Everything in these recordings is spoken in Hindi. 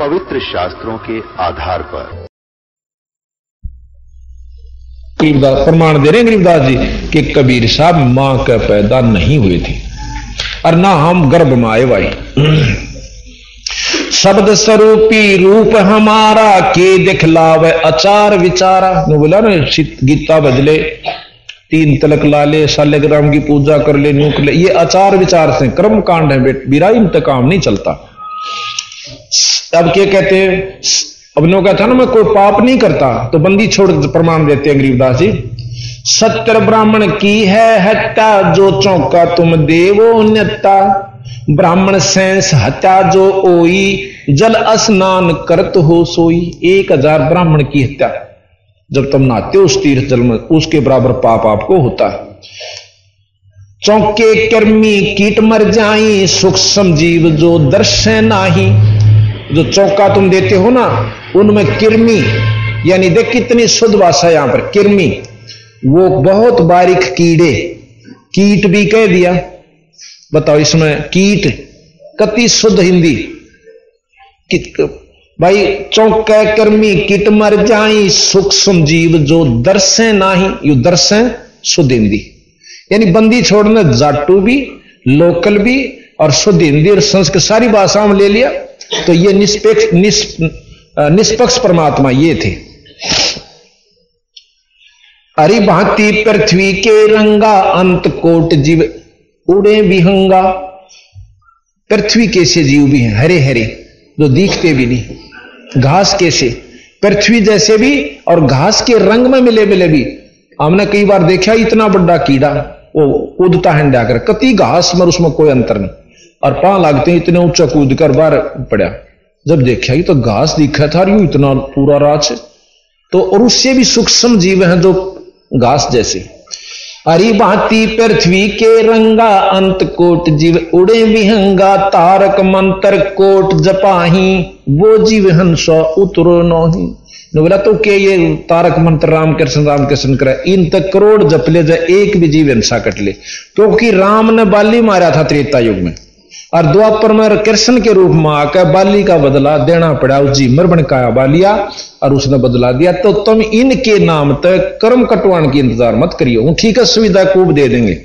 पवित्र शास्त्रों के आधार पर। गरीबदास प्रमाण दे रहे गरीबदास जी, कि कबीर साहब माँ का पैदा नहीं हुए थे, और ना हम गर्भ में आए भाई शब्द स्वरूपी रूप हमारा के दिखलावे, अचार विचारा। ने बोला ना गीता बदले, तीन तलक ला ले शालिग्राम की पूजा कर ले, नूक ले, ये आचार विचार से कर्म कांड है, बेट बिरा इंतकाम नहीं चलता। अब क्या कहते हैं? अब नो कहता ना, मैं कोई पाप नहीं करता तो बंदी छोड़ प्रमाण देते हैं गरीबदास जी। सत्य ब्राह्मण की है हत्या, जो चौका तुम देवो न्यता। ब्राह्मण सैंस हत्या जो ओई, जल स्नान करत हो सोई। एक हज़ार ब्राह्मण की हत्या। जब तुम नहाते हो उस तीर्थ जल में, उसके बराबर पाप आपको होता है। चौके कर्मी कीट मर जाई सूक्ष्म जीव जो दर्शन नाही। जो चौका तुम देते हो ना, उनमें किरमी, यानी देख कितनी शुद्ध भाषा यहाँ पर, किरमी। वो बहुत बारीक कीड़े, कीट भी कह दिया। बताओ इसमें कीट कति शुद्ध हिंदी? भाई चौके कर्मी, किट मर जाई सूक्ष्म जीव जो दर्शे नाही, यू दर्शे शुद्ध हिंदी। यानी बंदी छोड़ने जाटू भी, लोकल भी और शुद्ध हिंदी और संस्कृत सारी भाषाओं में ले लिया। तो ये निष्पक्ष निष्पक्ष परमात्मा ये थे। अरि भांति पृथ्वी के रंगा, अंत कोट जीव उड़े विहंगा। पृथ्वी कैसे जीव भी हैं? हरे हरे जो दिखते भी नहीं। घास कैसे? पृथ्वी जैसे भी और घास के रंग में मिले मिले भी। हमने कई बार देखा, इतना बड़ा कीड़ा, वो कूदता है डाकर कति घास मर, उसमें कोई अंतर नहीं। और पा लागते इतने ऊँचा कूद कर बाहर पड़ा। जब देखा ही तो घास दिखा था यू इतना पूरा राज तो और उससे भी सूक्ष्म जीव है जो घास जैसे। हरी भांति पृथ्वी के रंगा अंत कोट जीव उड़े विहंगा तारक मंत्र कोट जपाही, वो जीव हंसो उतरो नोही। बोला तो के ये तारक मंत्र राम कृष्ण राम कृष्ण करे, इन तक करोड़ जपले जाए, एक भी जीव हिंसा कट ले। क्योंकि राम ने बाली मारा था त्रेता युग में। और द्वापर में कृष्ण के रूप में आकर बाली का बदला देना पड़ा, उस जी मरबन का बालिया और उसने बदला दिया। तो तुम इनके नाम तक कर्म कटवान की इंतज़ार मत करियो। ठीक है, सुविधा खूब दे देंगे।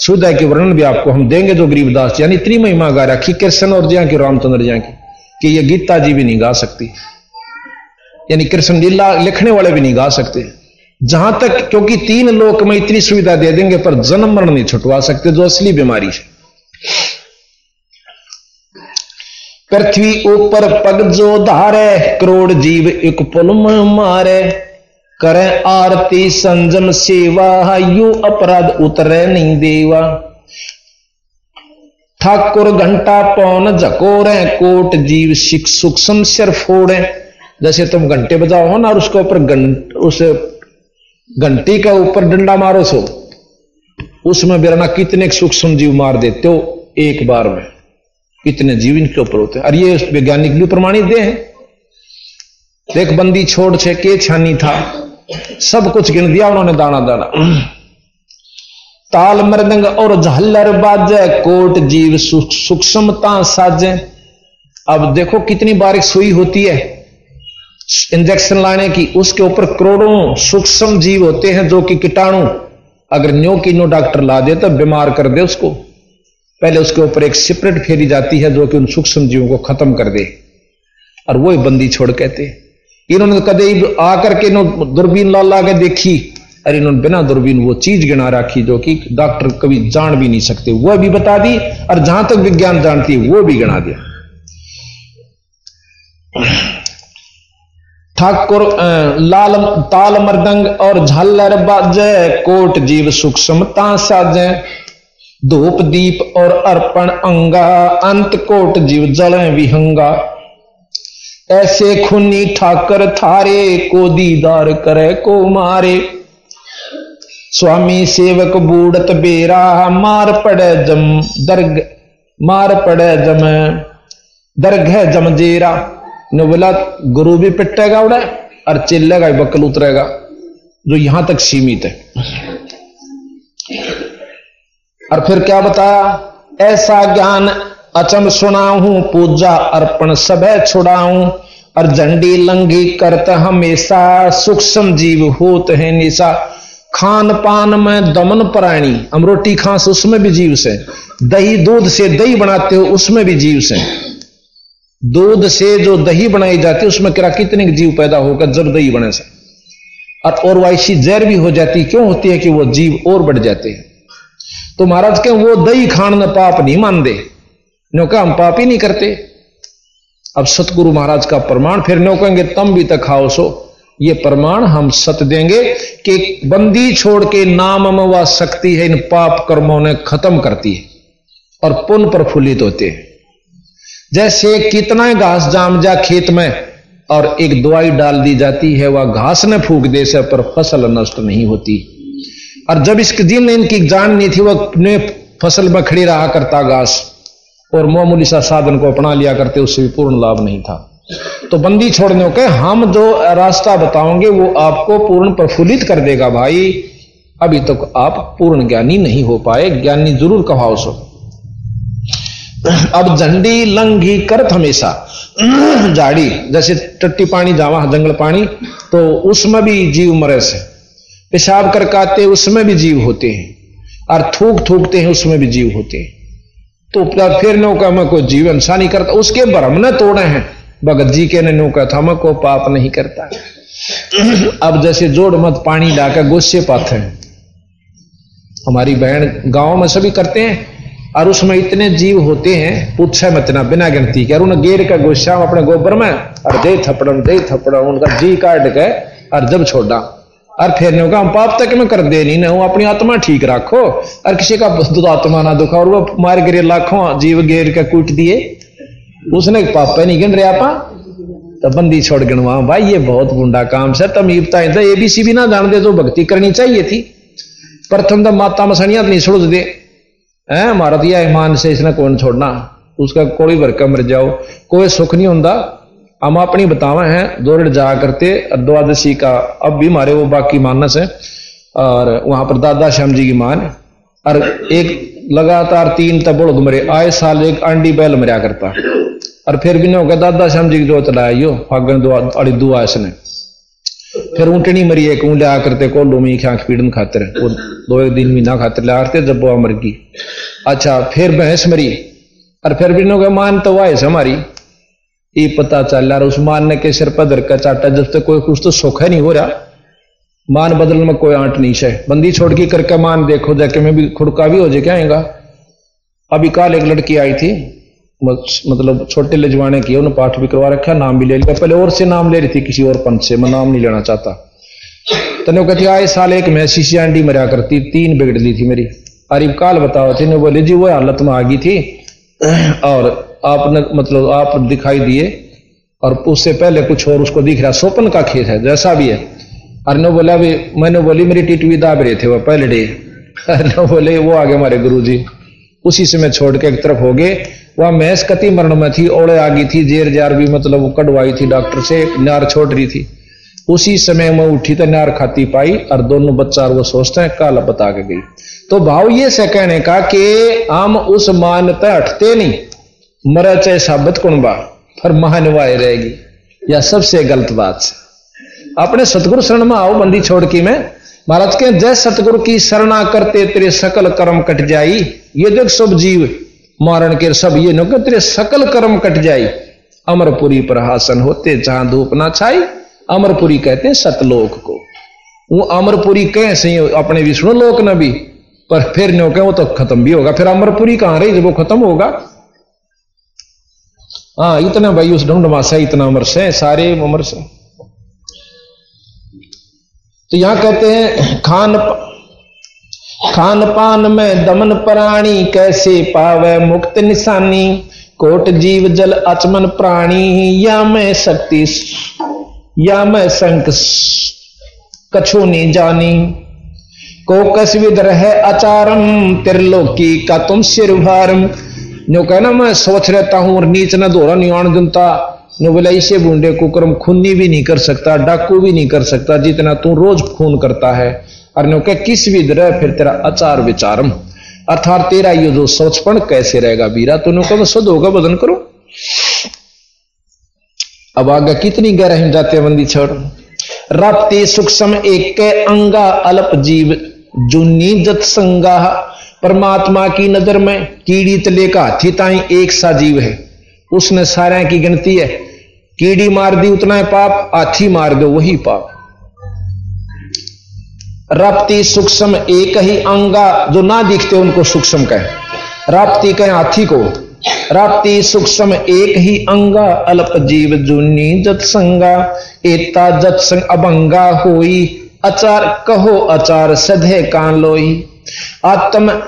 सुविधा के वर्णन भी आपको हम देंगे जो गरीबदास यानी इतनी महिमा गा रखी, कृष्ण और जिया की रामचंद्र जिया की, कि ये गीता जी भी नहीं गा सकती। यानी कृष्ण लीला लिखने वाले भी नहीं गा सकते। जहाँ तक, क्योंकि तीन लोक में इतनी सुविधा दे देंगे, पर जन्म मरण नहीं छुटवा सकते, जो असली बीमारी है। पृथ्वी ऊपर पग जो धारे, करोड़ जीव एक पुल मारे। करे आरती संजम सेवा यू अपराध उतरे नहीं देवा। ठाकुर घंटा पौन झकोरे कोट जीव शिख सूक्ष्म सिर फोड़े। जैसे तुम घंटे बजाओ हो ना, और उसके ऊपर घंट उस घंटी का ऊपर डंडा मारो सो। उसमें बिरना कितने सूक्ष्म जीव मार देते हो, एक बार में। कितने जीव इनके ऊपर होते हैं। और ये वैज्ञानिक भी प्रमाणित दे हैं। देख, बंदी छोड़ छे, के छानी था? सब कुछ गिन दिया, उन्होंने दाना दाना। ताल मृदंग और झालर बाजे, कोट जीव सूक्ष्मता साजे। अब देखो कितनी बारीक सुई होती है। इंजेक्शन लाने की, उसके ऊपर करोड़ों सूक्ष्म जीव होते हैं, जो कि कीटाणु। अगर न्यो की नो डॉक्टर ला दे तो बीमार कर दे उसको। पहले उसके ऊपर एक सिपरेट फेरी जाती है जो कि उन सूक्ष्म जीवों को खत्म कर दे। और वो बंदी छोड़ कहते, इन्होंने कदे आकर के इन्होंने दूरबीन ला ला के देखी। और इन्होंने बिना दूरबीन वो चीज़ गिना रखी जो कि डॉक्टर कभी जान भी नहीं सकते। वह भी बता दी और जहाँ तक विज्ञान जानती है वो भी गिना दिया। ठाकुर लाल, ताल मृदंग और झालर बाजे, कोट जीव सूक्ष्मता साजे। धूप दीप और अर्पण अंगा, अंत कोट जीव जल विहंगा। ऐसे खुनी ठाकर थारे को दीदार करे को मारे। स्वामी सेवक बूढ़त बेरा, मार पड़े जम दर्ग, मार पड़े जम, दर्ग है जमजेरा ने बोला गुरु भी पिटेगा उड़े, और चिल्लेगा बकल उतरेगा जो यहाँ तक सीमित है। और फिर क्या बताया? ऐसा ज्ञान अचम सुनाऊं, पूजा अर्पण सब छुड़ाऊं, और झंडी लंगी करत हमेशा सूक्ष्म जीव होत है निशा। खान पान में दमन प्राणी हम रोटी खास उसमें भी जीव से। दही दूध से दही बनाते हो, उसमें भी जीव से। दूध से जो दही बनाई जाती है, उसमें क्या कितने जीव पैदा होकर जब दही बने से। और और वैसी जहर भी हो जाती, क्यों होती है कि वो जीव और बढ़ जाते हैं? तो महाराज के वो दही खान न पाप नहीं मान दे नो हम पाप ही नहीं करते। अब सतगुरु महाराज का प्रमाण फिर नो कहेंगे, तम भी तक खाओ सो। ये प्रमाण हम सत देंगे कि बंदी छोड़ के नाम व शक्ति है, इन पाप कर्मों ने खत्म करती है और पुण्य प्रफुल्लित होते हैं। जैसे कितना घास जाम जा खेत में और एक दवाई डाल दी जाती है, वह घास ने फूक दे से पर फ़सल नष्ट नहीं होती। और जब इसके दिन इनकी जान नहीं थी वह अपने फ़सल में खड़ी रहा करता घास और मामूली सा साधन को अपना लिया करते, उससे भी पूर्ण लाभ नहीं था। तो बंदी छोड़ने के हम जो रास्ता बताओगे वो आपको पूर्ण प्रफुल्लित कर देगा भाई। अभी तक तो आप पूर्ण ज्ञानी नहीं हो पाए, ज्ञानी ज़रूर कहाओ सो। अब झंडी लंघी करत हमेशा। झाड़ी, जैसे टट्टी पानी जावा, जंगल पानी तो उसमें भी जीव मरे से। पेशाब करकाते उसमें भी जीव होते हैं और थूक थूकते हैं उसमें भी जीव होते हैं। तो फिर नौका में कोई जीव इंसान नहीं करता, उसके भ्रम ने तोड़े हैं। भगत जी के ने नौका था, मैं को पाप नहीं करता। अब जैसे जोड़ मत पानी डाकर गुस्से पाते हैं। हमारी बहन गाँव में सभी करते हैं, और उसमें इतने जीव होते हैं, पूछे मत ना, बिना गिनती के। उन्हें गेर का गुस्सा, अपने गोबर में, और दे थपड़म दे थपड़म उनका जी काट के, और जब छोड़ा। और फिर ने कहा पाप तक में कर दे नहीं ना, वो अपनी आत्मा ठीक रखो। और किसी का आत्मा ना दुखा, और वो मार गिरे लाखों जीव गेर के कूट दिए। उसने पाप नहीं गिन रहे आप। तो बंदी छोड़ गिनवा भाई, ये बहुत गुंडा काम से तमीबता तो एबीसी भी ना जान दे जो भक्ति करनी चाहिए थी। प्रथम तो माता मसनिया नहीं छोड़ दे है, मारा दिया ईमान से इसने कौन छोड़ना? उसका कोई भरका मर जाओ, कोई सुख नहीं होता। हम अपनी बतावा हैं दौड़ जा करते द्वादशी का, अब भी मारे वो बाकी मानस है, और वहाँ पर दादा श्याम जी की मान और एक लगातार तीन तबड़ मरे आए साल एक अंडी बैल मरिया करता, और फिर भी नहीं होगा दादा श्याम जी की जोत लाया, यो फागन दुआ, अड़ी दुआ इसने। फिर ऊंटनी मरी एक, ऊं लिया करते को लोमी आँख पीड़न खातिर, वो दो एक दिन महीना खातिर लिया करते, जब वो मर गई अच्छा फिर भैंस मरी, और फिर भी नो मान तो वायस हमारी ये पता चल रहा उस मान ने के सिर पर धर का चाटा, जब तक कोई कुछ तो सुख है नहीं हो रहा। मान बदल में कोई आंट नहीं है बंदी छोड़ के करके मान देखो, जाके मैं भी खुड़का भी हो जाए, क्या आएगा अभी कल एक लड़की आई थी मतलब छोटे लजवाने की, उन्होंने पाठ भी करवा रखा, नाम भी ले लिया। पहले और से नाम ले रही थी, किसी और पंथ से, मैं नाम नहीं लेना चाहता। तने कहती, आए साल, एक मैं शीशी आंटी मरिया करती, तीन बिगड़ ली थी मेरी। अरीब काल बताओ थी बोले, जी, वो हालत में आ गई थी, और आपने मतलब आप दिखाई दिए और उससे पहले कुछ और उसको दिख रहा, स्वप्न का खेत है, जैसा भी है। अरे बोला भी, मैंने बोली, मेरी टिटवी दाब रहे थे वो पहले डे। अरे बोले, वो आ गए हमारे गुरु जी उसी से मैं छोड़ के एक तरफ़ हो गए। वह मैस कति मरण में थी ओड़े आ गई थी, जेर जार भी मतलब कटवाई थी डॉक्टर से, नार छोड़ रही थी। उसी समय में उठी तो नार खाती पाई और दोनों बच्चा वो सोचते हैं, काला बता के गई। तो भाव ये से कहने का कि हम उस मान्यता हटते नहीं। मरा चाहे साबित कुणबा पर महानवाए रहेगी। या सबसे गलत बात से अपने सतगुरु शरण में आओ बंदी छोड़ की मैं। महाराज के जय सतगुरु की शरणा करते तेरे सकल कर्म कट जाई। ये देख सब जीव मारण के सब ये नो तेरे सकल कर्म कट जाई। अमरपुरी पर हासन होते, जहाँ धूप ना छाई। अमरपुरी कहते हैं सतलोक को। वो अमरपुरी कह, सही, अपने विष्णु लोक न भी। पर फिर नो कह, वो तो खत्म भी होगा। फिर अमरपुरी कहाँ रही? जब वो खत्म होगा। हाँ इतना भाई उस ढूंढ से इतना उम्र से, सारे उम्र से। तो यहाँ कहते हैं, खान खान पान में दमन प्राणी कैसे पावे मुक्त निशानी? कोट जीव जल अचमन प्राणी, या मैं शक्ति या मैं संक कछु नहीं जानी? को कस विद रहे अचारम, त्रिलोकी का तुम सिर भारम जो कहना मैं सोच रहता हूँ और नीच न धोरा निवाण जनता नो बोला, इसे बूंदे कुकरम खूनी भी नहीं कर सकता, डाकू भी नहीं कर सकता, जितना तू रोज खून करता है। और नो कह, किस भी तरह फिर तेरा अचार विचारम। अर्थात तेरा ये जो सोचपण कैसे रहेगा बीरा तो नो कह शुद्ध होगा बदन करो। अब आगे कितनी गहराई जाते बंदी छोड़। रपति सूक्ष्म एक अंगा, अल्प जीव, जुन्नी जत संगा परमात्मा की नज़र में कीड़ी तले का हाथी एक सा जीव है। उसने सारे की गिनती है। कीड़ी मार दी उतना है पाप, हाथी मार दो वही पाप। रप्ती सूक्ष्म एक ही अंगा, जो ना दिखते उनको सूक्ष्म कहे। राप्ती कहे हाथी को, राप्ती सूक्ष्म एक ही अंगा, अल्प जीव जूनी जत संगा, एता जत संग अभंगा होई, अचार कहो अचार सधे कान लोई। आत्म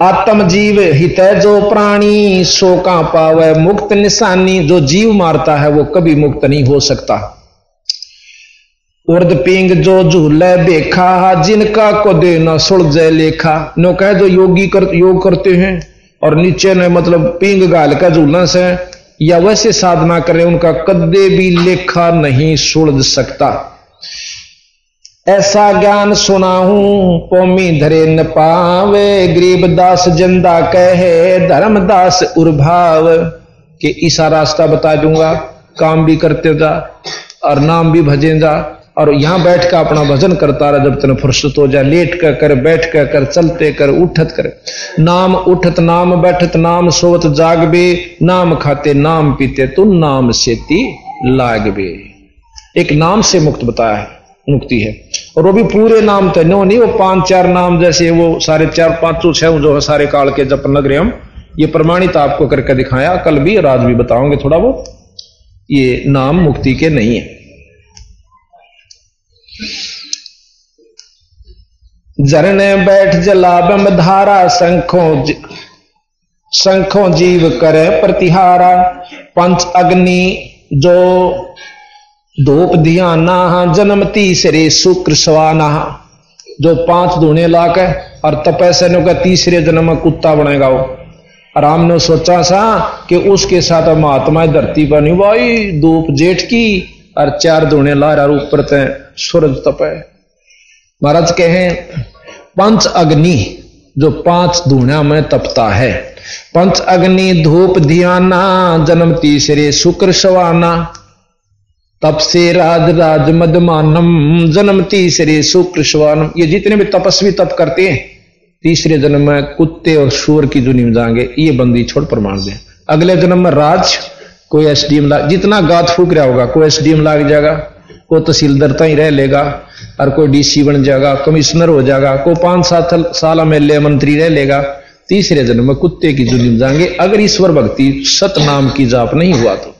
आत्म जीव हित जो प्राणी, शोका पावे, मुक्त निशानी जो जीव मारता है, वो कभी मुक्त नहीं हो सकता। उर्द पिंग जो झूले बेखा जिनका को दे न सुलझे लेखा। नो कह जो योगी कर, योग करते हैं, और नीचे ने मतलब पिंग गाल का झूलना से, या वैसे साधना करें, उनका कदे भी लेखा नहीं सुलझ सकता। ऐसा ज्ञान सुना हूँ पोमी धरे न पावे। गरीब दास ज़िंदा कहे धर्मदास उर्भाव। के ईसा रास्ता बता दूँगा, काम भी करते जा, और नाम भी भजे जा, और यहाँ बैठ कर अपना भजन करता रहा, जब तेन फुर्सत हो जाए। लेट कर कर, बैठ कर कर, चलते कर, उठत कर। नाम उठत, नाम बैठत, नाम सोवत जागबे। नाम खाते, नाम पीते तू नाम से ती लागबे। एक नाम से मुक्त बताया है। मुक्ति है। और वो भी पूरे नाम तो नहीं, वो पाँच चार नाम जैसे वो सारे चार पाँचों छह जो है सारे काल के जप लग रहे हम, ये प्रमाणित आपको करके दिखाया, कल भी और आज भी बताओगे थोड़ा वो ये नाम मुक्ति के नहीं है। झरने बैठ जलाबम धारा, शंखों शंखों जीव करे प्रतिहारा, पंच अग्नि जो धूप ध्याना जन्म तीसरे शुक्र सवा सवाना जो पाँच धोने लाक है, और तपैसे का तीसरे जन्म कुत्ता बनेगा वो। राम ने सोचा सा कि उसके साथ महात्मा धरती पर नहीं भाई, धूप जेठ की, और चार धोने ला रहा ऊपर ते सूरज तपे। महाराज कहे, पंच अग्नि, जो पाँच धूणा में तपता है। पंच अग्नि, धूप ध्याना जन्म तीसरे शुक्र सवाना तप से राज राज मदमानम जन्म तीसरे शुक्र सवानम ये जितने भी तपस्वी तप करते हैं, तीसरे जन्म में कुत्ते और शोर की जुनी में जाएँगे ये बंदी छोड़ प्रमाण दे। अगले जन्म में राज, कोई एस डी एम ला, जितना गात फूक रहा होगा, कोई एस डी एम लाग जाएगा, कोई तहसीलदार ही रह लेगा, और कोई डीसी बन जाएगा, कमिश्नर हो जाएगा, कोई पाँच सात साल एमएलए मंत्री रह लेगा, तीसरे जन्म में कुत्ते की जुनिम जाएँगे अगर ईश्वर भक्ति सत नाम की जाप नहीं हुआ तो।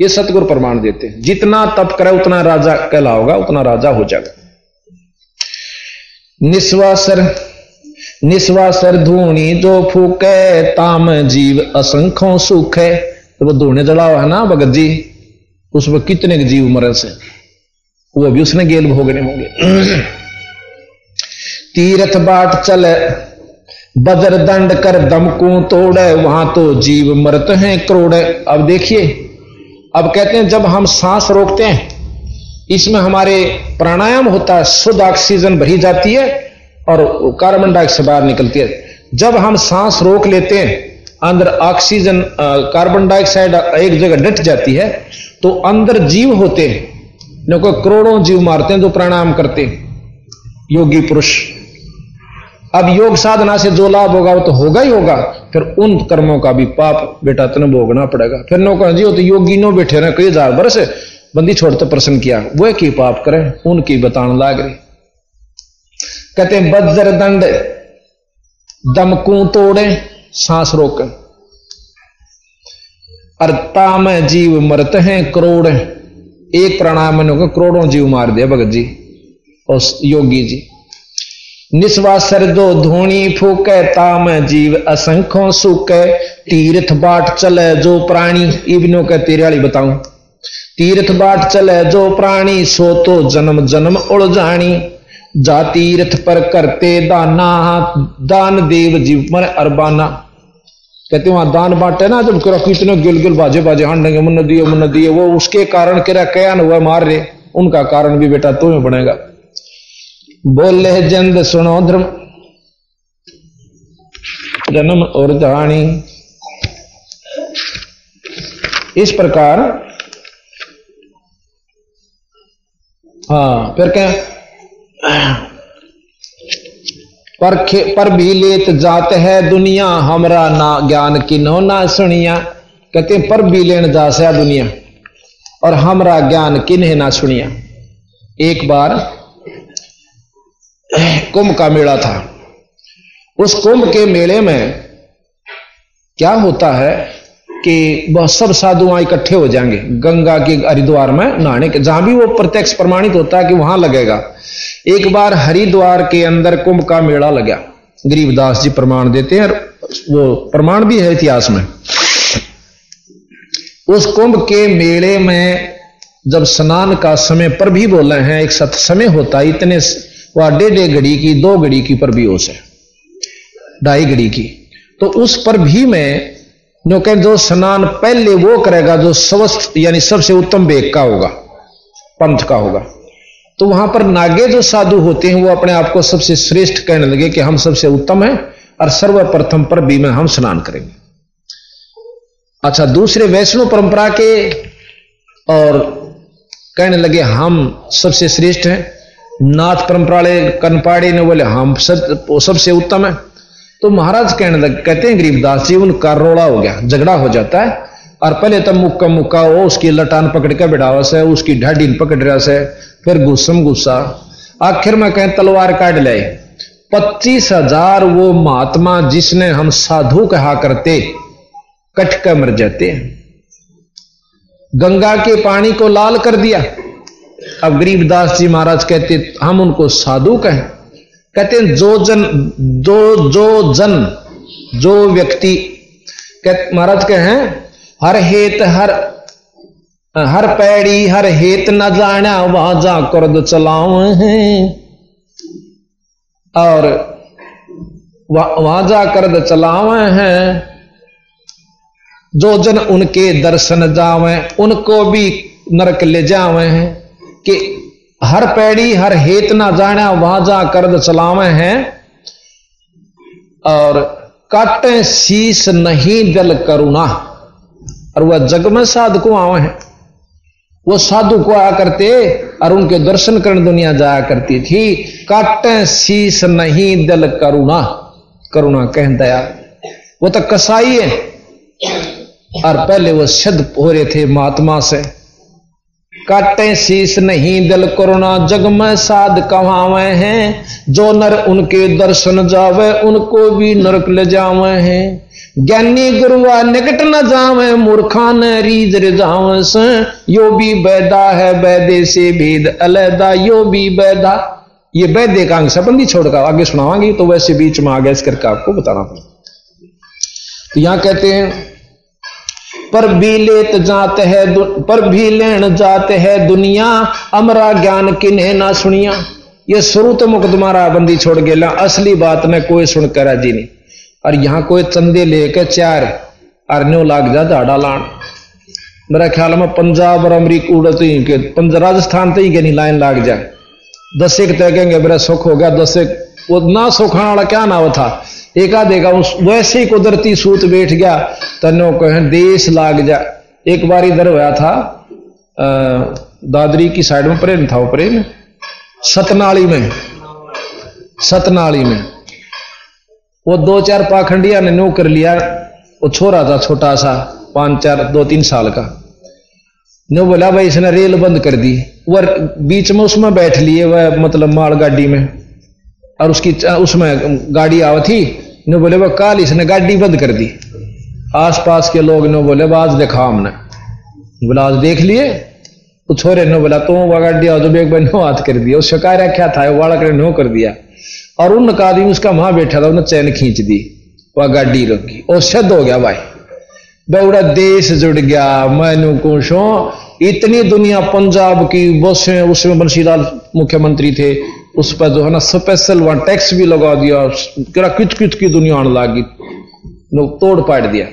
ये सतगुरु प्रमाण देते हैं। जितना तप करे, उतना राजा कहलाओगा, उतना राजा हो जाएगा। निस्वासर निस्वासर धूनी जो फूके, ताम जीव असंख्यों सुख। है तो वो धोने जड़ा हुआ है ना, भगत जी? उसमें कितने जीव मरे से? वो भी उसने गेल भोगने होंगे। तीर्थ बाट चले, बदर दंड कर दमकू तोड़े, वहाँ तो जीव मरत हैं करोड़। अब देखिए अब कहते हैं, जब हम सांस रोकते हैं, इसमें हमारे प्राणायाम होता है, शुद्ध ऑक्सीजन भरी जाती है और कार्बन डाइऑक्साइड बाहर निकलती है। जब हम सांस रोक लेते हैं, अंदर ऑक्सीजन कार्बन डाइऑक्साइड एक जगह डट जाती है तो अंदर जीव होते हैं। करोड़ों जीव मारते हैं जो प्राणायाम करते हैं। योगी पुरुष अब योग साधना से जो लाभ होगा वो तो होगा ही होगा। फिर उन कर्मों का भी पाप बेटा तेने भोगना पड़ेगा। फिर नो कह, जी तो योगी नो बैठे रहे, कई हज़ार बरस बंदी छोड़ते प्रश्न किया वह की पाप करें, उनकी बताने लाग रही। कहते बज्र दंड दमकू तोड़े, सांस रोक। अर्ता में जीव मरते हैं, करोड़। एक प्राणायाम करोड़ों जीव मार दिया, भगत जी, और योगी जी। निस्वासर दो धोनी फूके, ताम जीव असंख्यों सुके। तीर्थ बाट चले जो प्राणी, इबनो के तेरे वाली बताऊँ। तीर्थ बाट चले जो प्राणी, सो तो जन्म जन्म उड़ जानी। जा तीर्थ पर करते दाना, दान देव जीव मर अरबाना। कहते वहाँ दान बांटे ना, जब करो कितने गिल गिल बाजे बाजे हांडेंगे मुन्न दिए मुन्न दिए, वो उसके कारण कह क्या हुआ मार रहे उनका कारण भी बेटा तुम्हें बनेगा। बोले जंद सुनो धर्म जन्म और जानी। इस प्रकार हाँ फिर क्या? पर पर भी लेत जात है दुनिया, हमरा ना ज्ञान किनो ना सुनिया। कहते पर भी लेन जा दुनिया, और हमरा ज्ञान किन्हें ना सुनिया। एक बार कुंभ का मेला था। उस कुंभ के मेले में क्या होता है कि वह सब साधु वहाँ इकट्ठे हो जाएँगे। गंगा के हरिद्वार में नहाने के जहाँ भी वो प्रत्यक्ष प्रमाणित होता है कि वहाँ लगेगा। एक बार हरिद्वार के अंदर कुंभ का मेला लगा। गरीबदास जी प्रमाण देते हैं वो प्रमाण भी है इतिहास में। उस कुंभ के मेले में जब स्नान का समय पर भी बोले हैं, एक सत समय होता है, इतने वह डेढ़ घड़ी की, दो घड़ी की पर भी होश है ढाई घड़ी की। तो उस पर भी में, जो कह, जो स्नान पहले वो करेगा, जो स्वस्थ, यानी सबसे उत्तम वेग का होगा, पंथ का होगा। तो वहाँ पर नागे जो साधु होते हैं, वो अपने आप को सबसे श्रेष्ठ कहने लगे कि हम सबसे उत्तम हैं, और सर्वप्रथम पर भी में, हम स्नान करेंगे। अच्छा दूसरे वैष्णव परंपरा के और कहने लगे, हम सबसे श्रेष्ठ हैं नाथ परंपरा कनपाड़ी ने बोले हम सब सबसे उत्तम है। तो महाराज कहने लगे, कहते हैं गरीबदास जी उनका रोड़ा हो गया, झगड़ा हो जाता है। और पहले तो मुक्का मुक्का हो उसकी लटान पकड़ के बिठावा से उसकी ढाडी पकड़ रहा से फिर गुस्सम गुस्सा आखिर में कहें, तलवार काट ले। पच्चीस हज़ार वो महात्मा जिसने हम साधु कहा करते कट कर मर जाते हैं। गंगा के पानी को लाल कर दिया। अब गरीबदास जी महाराज कहते, हम उनको साधु कहें। कहते हैं, जो जन जो जो जन, जो व्यक्ति महाराज कहे, हर हेत, हर हर पैड़ी, हर हेत न जाना वहाँ जा कर चलाओ हैं। और वहाँ जा कर चलावे हैं। जो जन उनके दर्शन जावे, उनको भी नरक ले जावे हैं। कि हर पैड़ी, हर हेत ना जाना वहाँ जा कर्द चलावे हैं। और काटे शीश नहीं दल करुणा। और वह जग में साधु आवे हैं। वो साधु को आया करते और उनके दर्शन करने दुनिया जाया करती थी। काटे शीश नहीं दल करुणा। करुणा कह दया। वो तो कसाई है। और पहले वो सिद्ध हो रहे थे महात्मा से। काटे शीश नहीं दिल करुणा जग में साध कहावे हैं, जो नर उनके दर्शन जावे, उनको भी नरक ले जावे हैं। ज्ञानी गुरुआ निकट न जावे, मूर्खा न रीज जावे से यो भी बैदा है बैदे से भेद अलहदा यो भी बैदा ये वैद्य का अंग संबंधी छोड़कर आगे सुनावांगी तो वैसे बीच में आगे इस करके आपको बताना पड़ेगा। तो यहाँ कहते हैं पर भी लेत जात है पर भी लेन जात है दुनिया, अमरा ज्ञान किन्हें ना सुनिया। ये शुरू तो मुख तुम्हारा बंदी छोड़ गेला, असली बात ने कोई सुन कर राज़ी नहीं। और यहाँ कोई चंदे लेके चार अरन्यो लाग जा झाड़ा लान मेरा ख्याल में पंजाब और अमरीका उड़त ही के राजस्थान तो ही के नहीं लाइन लाग जाए। दस एक तय कहेंगे, मेरा सुख हो गया, दस एक, वो ना सुखाने क्या नाव था? एका देगा उस वैसे ही कुदरती सूत बैठ गया। तनो कह देश लाग जा। एक बार इधर हुआ था आ, दादरी की साइड में प्रेम था वो प्रेम। सतनाली में सतनाली में। वो दो चार पाखंडिया ने नो कर लिया। वो छोरा था छोटा सा पाँच चार दो तीन साल का। नो बोला भाई इसने रेल बंद कर दी। वह बीच में उसमें बैठ लिए वह मतलब माल गाड़ी में। और उसकी उसमें गाड़ी आवा थी ने बोले वो काल इसने गाड़ी बंद कर दी। आसपास के लोग ने बोले आज देखा हमने बोला, आज देख लिए? तो छोरे, ने बोला वो गाड़ी तो एक बार नो हाथ कर दिया। उस शिकार क्या था? बालक ने नो कर दिया। और उनका आदमी, उसका वहाँ बैठा था, उन्हें चैन खींच दी। वह गाड़ी रोकी और शद हो गया भाई। बड़ा देश जुड़ गया। मैनू कुशो इतनी दुनिया पंजाब की बसें उसमें बंशीलाल मुख्यमंत्री थे। उस पर जो है ना स्पेशल वहाँ टैक्स भी लगा दिया किच किच की दुनिया आने लगी। तोड़ पाट दिया।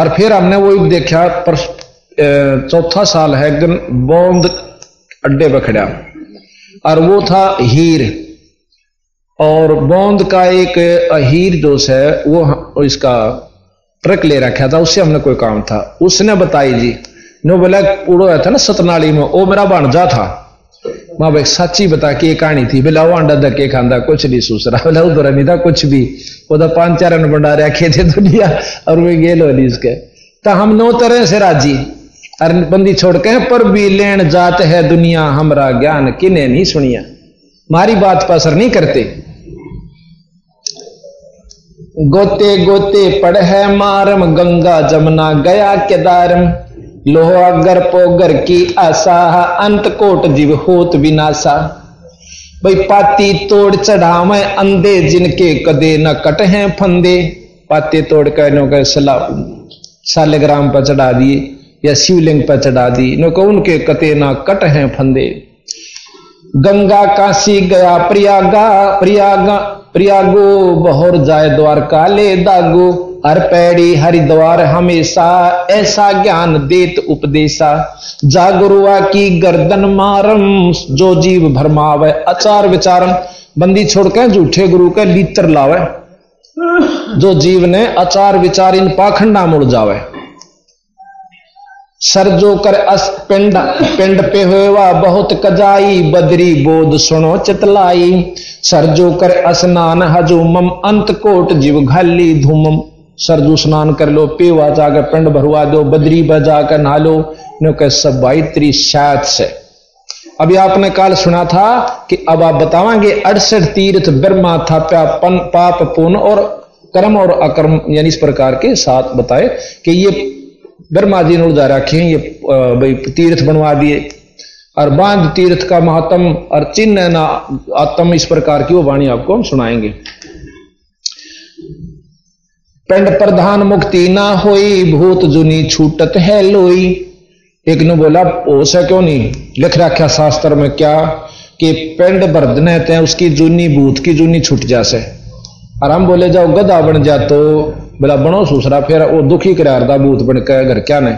और फिर हमने वो देखा, पर चौथा साल है, एक दिन बौंद अड्डे पर खड़ा। और वो था हीर। और बौंद का एक हीर जो है, वो इसका ट्रक ले रखा था, उससे हमने कोई काम था। उसने बताई जी, नो बोला, उड़ो था ना सतनाली में, वो मेरा बनजा था। माँ भाई सच्ची बता के कहानी थी बोला वो अंडा धक्के खांदा, कुछ नहीं सूस रहा। बोला उधर नहीं था, कुछ भी। वो तो पाँच चार बंडा रखे थे दुनिया, और वे गेल वाली इसके। तो हम नौ तरह से राज़ी। अरे बंदी छोड़ के पर भी लेन जात है दुनिया, हमारा ज्ञान किने नहीं सुनिया। मारी बात पर असर नहीं करते। गोते गोते पड़ है मारम, गंगा जमुना गया केदारम। लोहा गर पोगर की आशा अंत कोट जीव होत विनाशा। भाई पाती तोड़ चढ़ावे अंधे, जिनके कदे न कट हैं फंदे। पाते तोड़ कर नो के सालेग्राम पर चढ़ा दिए, या शिवलिंग पर चढ़ा दी नो को उनके कते ना कट हैं फंदे। गंगा काशी गया प्रयागा प्रयागा, प्रयागो, बहोर जाए द्वारका ले दागो। हर पैड़ी हरिद्वार हमेशा, ऐसा ज्ञान देत उपदेशा। जागरुआ की गर्दन मारम, जो जीव भरमावे अचार विचारम, बंदी छोड़ के झूठे गुरु के लीतर लावे। जो जीव ने अचार विचार इन पाखंडा मुड़ जावे। सर जो कर अस पिंड पिंड पे हुआ बहुत कजाई, बदरी बोध सुनो चितलाई। सर जो कर स्नान हजूमम अंत कोट जीव घाली धूमम। सरजू स्नान कर लो, पेवा जाकर पिंड भरवा दो, बदरी बजा कर नहा लो नो के सब बाईत्री शायद से। अभी आपने काल सुना था कि अब आप बतावांगे, अड़सठ तीर्थ ब्रह्मा था पन, पाप, पुण्य और कर्म और अकर्म, यानी इस प्रकार के साथ बताए कि ये ब्रह्मा जी ने उड़ा रखे ये भाई तीर्थ बनवा दिए। और बाँध तीर्थ का महात्म और चिन्ह ना आत्म इस प्रकार की वो वाणी आपको हम सुनाएँगे। पिंड प्रधान मुक्ति ना होई, भूत जुनी छूटत है लोई। एक ने बोला हो क्यों नहीं लिख रखा शास्त्र में क्या? कि पिंड बर्दने थे उसकी जूनी, भूत की जूनी छूट जासे। और हम बोले, जाओ गधा बन जा तो। बोला, बनो सूसरा, फिर वो दुखी करारदा भूत बन के घर क्या ने?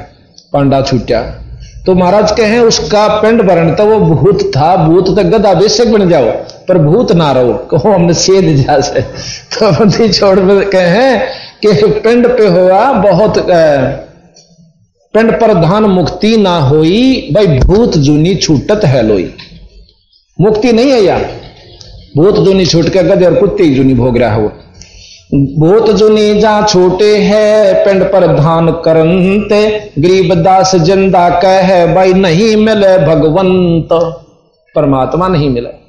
पांडा छूटा तो महाराज कहे, उसका पिंड भरण तो वो भूत था, भूत तो गदा बेशक बन जाओ, पर भूत ना रहो। कहो, हमने सेद जा से तो छोड़ कहे कि पिंड पे हुआ बहुत पिंड प्रधान मुक्ति ना होई, भाई भूत जूनी छूटत है लोई। मुक्ति नहीं है यार भूत जूनी छूट के गदे और कुत्ते जूनी भोग रहा हो भूत जुनी जा छोटे है, पिंड पर धान करंते, गरीब दास ज़िंदा कह है भाई नहीं मिले भगवंत, परमात्मा नहीं मिले।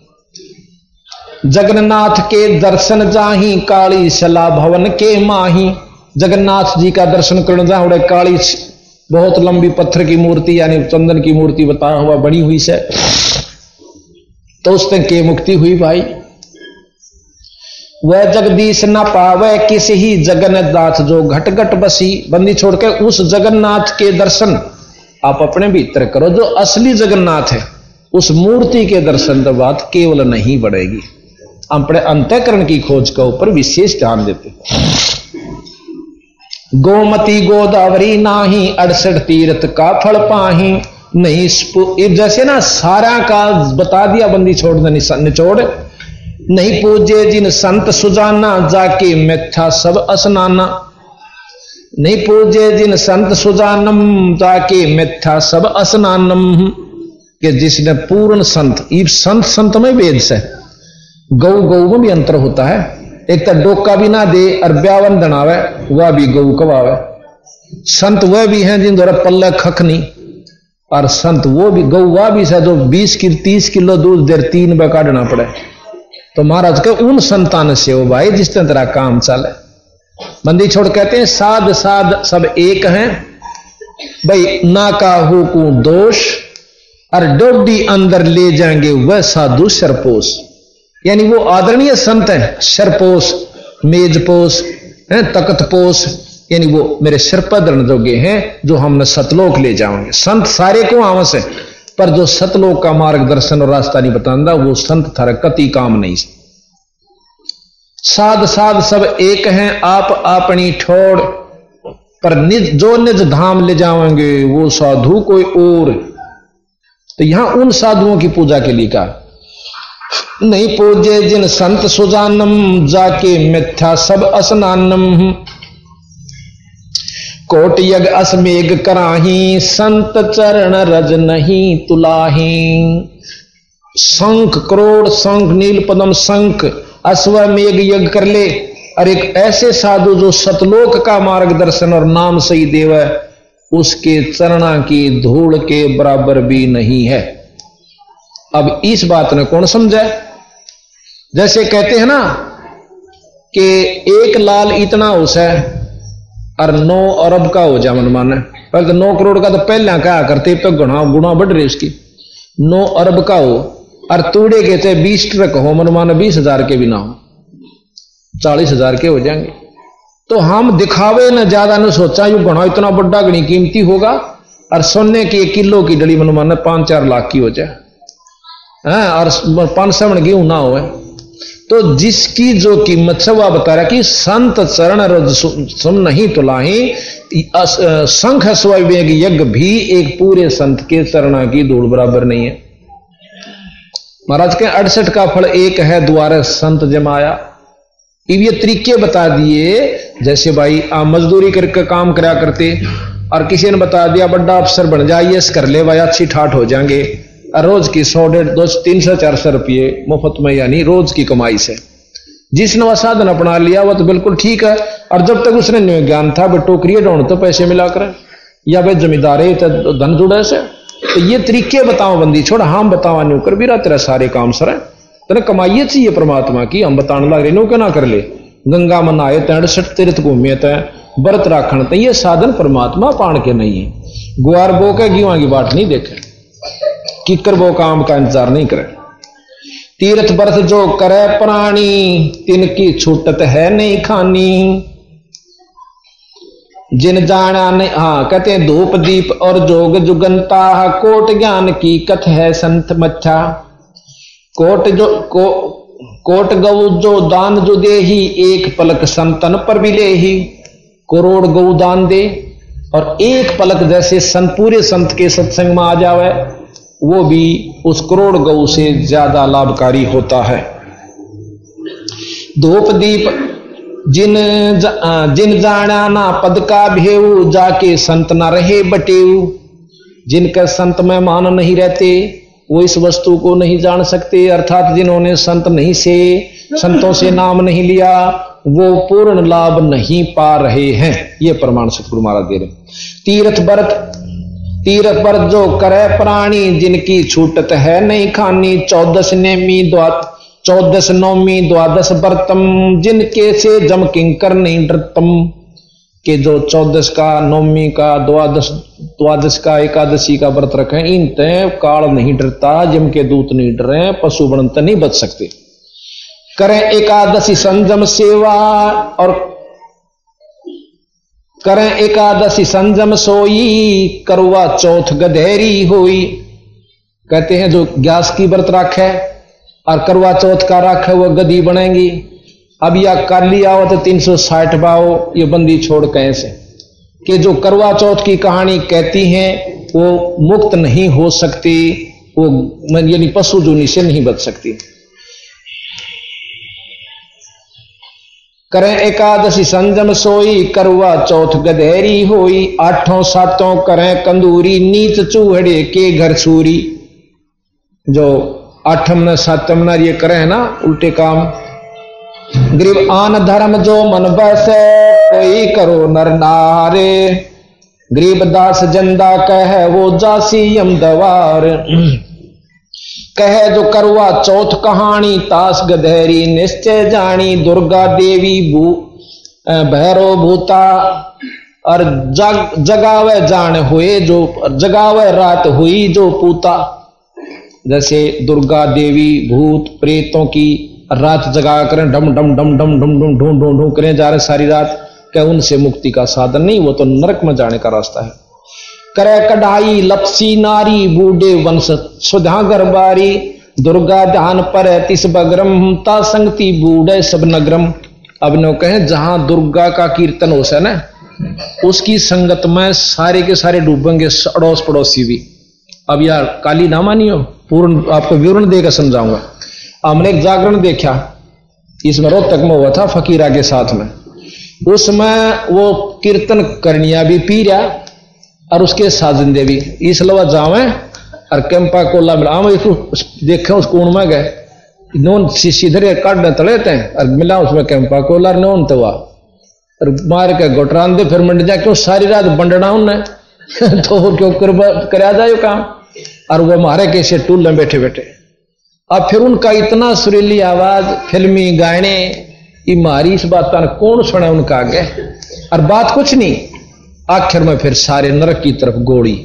जगन्नाथ के दर्शन जाही, काली शला भवन के माही। जगन्नाथ जी का दर्शन करने जा उड़े काली बहुत लंबी पत्थर की मूर्ति, यानी चंदन की मूर्ति बताया हुआ बनी हुई से। तो उस तक के मुक्ति हुई भाई। वह जगदीश न पावे किसी ही जगन्नाथ जो घट घट बसी। बंदी छोड़ के उस जगन्नाथ के दर्शन आप अपने भीतर करो। जो असली जगन्नाथ है, उस मूर्ति के दर्शन तो बात केवल नहीं बढ़ेगी। अपने अंत्यकरण की खोज के ऊपर विशेष ध्यान देते गोमती गोदावरी नाही, अड़सठ तीर्थ का फल पाही, नहीं जैसे ना सारा का बता दिया, बंदी छोड़ निचोड़ नहीं पूजे जिन संत सुजाना, जाके मिथ्या सब असनाना। नहीं पूजे जिन संत सुजानम, जाके मिथ्या सब असनानम। के जिसने पूर्ण संत संत संत में वेद से गौ गौ में भी अंतर होता है। एक तो डोका भी ना दे और ब्यावन दनावे वह भी गौ कवावे। संत वह भी हैं जिन द्वारा पल्ला खख नहीं। और संत वो भी गौ वह भी है जो बीस की तीस किलो दूध देर तीन बे काटना पड़े। तो महाराज के उन संतान से हो भाई, जिस तेरा काम चले। बंदी छोड़ कहते हैं, साध साध, सब एक हैं। भाई, ना को दोष, और डोडी अंदर ले जाएँगे वह साधु सरपोष यानी वो आदरणीय संत है शरपोष मेजपोष है तकतपोष यानी वो मेरे सिर पर दरण जोगे हैं, जो हमने सतलोक ले जाओगे। संत सारे को आवश्य है, पर जो सतलोक का मार्गदर्शन और रास्ता नहीं बताता वो संत थारा कति काम नहीं। साध साध सब एक हैं, आप अपनी ठोड़, पर निज, जो निज धाम ले जाओगे, वो साधु कोई और। तो यहाँ उन साधुओं की पूजा के लिए कहा नहीं पूजे जिन संत सुजानम, जाके मिथ्या सब असनानम। कोट यग असमेघ कराही, संत चरण रज नहीं तुलाही। शंख, करोड़ शंख, नील पदम शंख, अश्वमेघ यज्ञ कर ले। और एक ऐसे साधु जो सतलोक का मार्गदर्शन और नाम सही देव है उसके चरणा की धूल के बराबर भी नहीं है। अब इस बात ने कौन समझा? जैसे कहते हैं ना कि एक लाल इतना उस है, और नौ अरब का हो जा मन माने। पहले तो नौ करोड़ का तो पहले कहा करते पे गुणा गुणा बढ़ रही उसकी नौ अरब का हो, और तूड़े के चाहे बीस ट्रक हो, मन माने बीस हज़ार के भी ना हो। चालीस हज़ार के हो जाएँगे। तो हम दिखावे न ज़्यादा न सोचा, यू घना इतना बड़ा गणी कीमती होगा, और सोने की एक किलो की डली मन माने पाँच चार लाख की हो जाए। हाँ, और पान सवन गेहूँ ना हो तो जिसकी जो कीमत है वह बता रहा कि संत चरण रज सुन नहीं तुलाही संख स्ववेग यज्ञ भी एक पूरे संत के चरणा की धूल बराबर नहीं है। महाराज के अड़सठ का फल एक है द्वारा संत जमाया ये तरीके बता दिए जैसे भाई आप मजदूरी करके काम करा करते और किसी ने बता दिया बड़ा अफसर बन जाइए कर ले भाई अच्छी ठाठ हो जाएँगे। रोज की सौ डेढ़, दो तीन सौ, चार सौ रुपये मुफ़्त में, यानी रोज की कमाई से। जिसने वह साधन अपना लिया वह तो बिल्कुल ठीक है, और जब तक उसने ज्ञान था भाई टोकरी ढूंढ तो पैसे मिलाकर या भाई जमींदार तो धन जुड़े से। तो ये तरीके बताओ बंदी, छोड़ हम बतावा न्यू कर रहा तेरा सारे काम सर तेने कमाइए चाहिए परमात्मा की, हम बताने लग रहे क्या ना कर ले? गंगा मनाए तड़सठ तीर्थ घूमे तय व्रत राखण तो ये साधन परमात्मा पाण के नहीं है। गुआर बो के, गीवा की बात नहीं देखे। किकर वो काम का इंतज़ार नहीं करे। तीर्थ बरत जो करे प्राणी, तिनकी छूटत है नहीं खानी। जिन जाना नहीं हाँ कहते हैं धूप, दीप और जोग जुगंता कोट ज्ञान की कथ है संत मच्छा। कोट जो, को, कोट गौ जो दान जो दे ही, एक पलक संतन पर भी ले ही। करोड़ गौ दान दे और एक पलक जैसे संत, पूरे संत के सत्संग में आ जावे। वो भी उस करोड़ गौ से ज़्यादा लाभकारी होता है। धूप दीप जिन जा, जिन जाना ना पद का भेव जाके संत ना रहे बटेऊ। जिनका संत में मान नहीं रहते वो इस वस्तु को नहीं जान सकते। अर्थात जिन्होंने संत नहीं से संतों से नाम नहीं लिया वो पूर्ण लाभ नहीं पा रहे हैं। ये प्रमाण सतगुरु महाराज दे रहे तीर्थ व्रत तीर पर जो करे प्राणी, जिनकी छूटत है नहीं खानी। चौदस नेमी द्वात चौदस नौमी द्वादश व्रतम जिनके से जम किंकर नहीं डरतम। के जो चौदस का, नौमी का द्वादश द्वादश का, एकादशी का व्रत रखे, इन तय काल नहीं डरता जिम के दूत नहीं डरे, पशु बनत नहीं बच सकते। करें एकादशी संजम सेवा, और करें एकादशी संजम सोई करवा चौथ गधेरी होई। कहते हैं, जो ग्यास की व्रत राखे और करवा चौथ का राखे वह गदी बनेगी। अब या काली आओ तो तीन सौ साठ बाओ ये बंदी छोड़ कैसे कि जो करवा चौथ की कहानी कहती है, वो मुक्त नहीं हो सकती, वो, यानी पशु जूनी से नहीं बच सकती। करें एकादशी संजम सोई, करुआ चौथ गधेरी होई, आठों सातों करें कंदूरी नीच चूहड़े के घर सूरी जो आठम न सातम न ये करें ना, उल्टे काम। गरीब आन धर्म जो मन बस, कोई करो नर नारे। गरीब दास जंदा कह, वो जासी यम दवार कह जो करवा चौथ कहानी तास गधेरी निश्चय जानी दुर्गा देवी भू भैरो भूता और जग जगावे जान हुए जो जगावे रात हुई जो पूता जैसे दुर्गा देवी भूत प्रेतों की रात जगा करें डम डम डम डम डम डम ढूंढ ढूंढ करें जा रहे सारी रात क्या उनसे मुक्ति का साधन नहीं वो तो नरक में जाने का रास्ता है करे कढ़ाई, लपसी नारी, बूढ़े वंश, सुधा गरबारी दुर्गा ध्यान पर, तिस बग्रम, ता संगति बूढ़े सब नगरम। अब नो कहे, जहाँ दुर्गा का कीर्तन हो ना, उसकी संगत में सारे के सारे डूबेंगे अड़ोस पड़ोसी भी। अब यार, काली ना मानियो? पूर्ण, आपको विवरण देकर समझाऊँगा। हमने एक जागरण देखा, इसमें रोहतक में हुआ था फकीरा के साथ में। उसमें वो कीर्तन करनिया भी पी रहा और उसके साजिंदे भी। इस लवा जावे और कैंपा कोला मिला। हम इसको देखे उस कूण में गए। नोन सीधे काटने तले थे और मिला उसमें कैंपा कोला नोन तो हुआ और मार के गोटरान दे फिर मंड जा क्यों सारी रात बंडना उन्हें तो वो क्यों कर जाए काम? और वो मारे कैसे टूल में बैठे बैठे। अब फिर उनका इतना सुरीली आवाज़, फिल्मी गाने ये मारी इस बात का कौन सुना उनका आगे? और बात कुछ नहीं। आखिर में फिर सारे नरक की तरफ़ गोड़ी।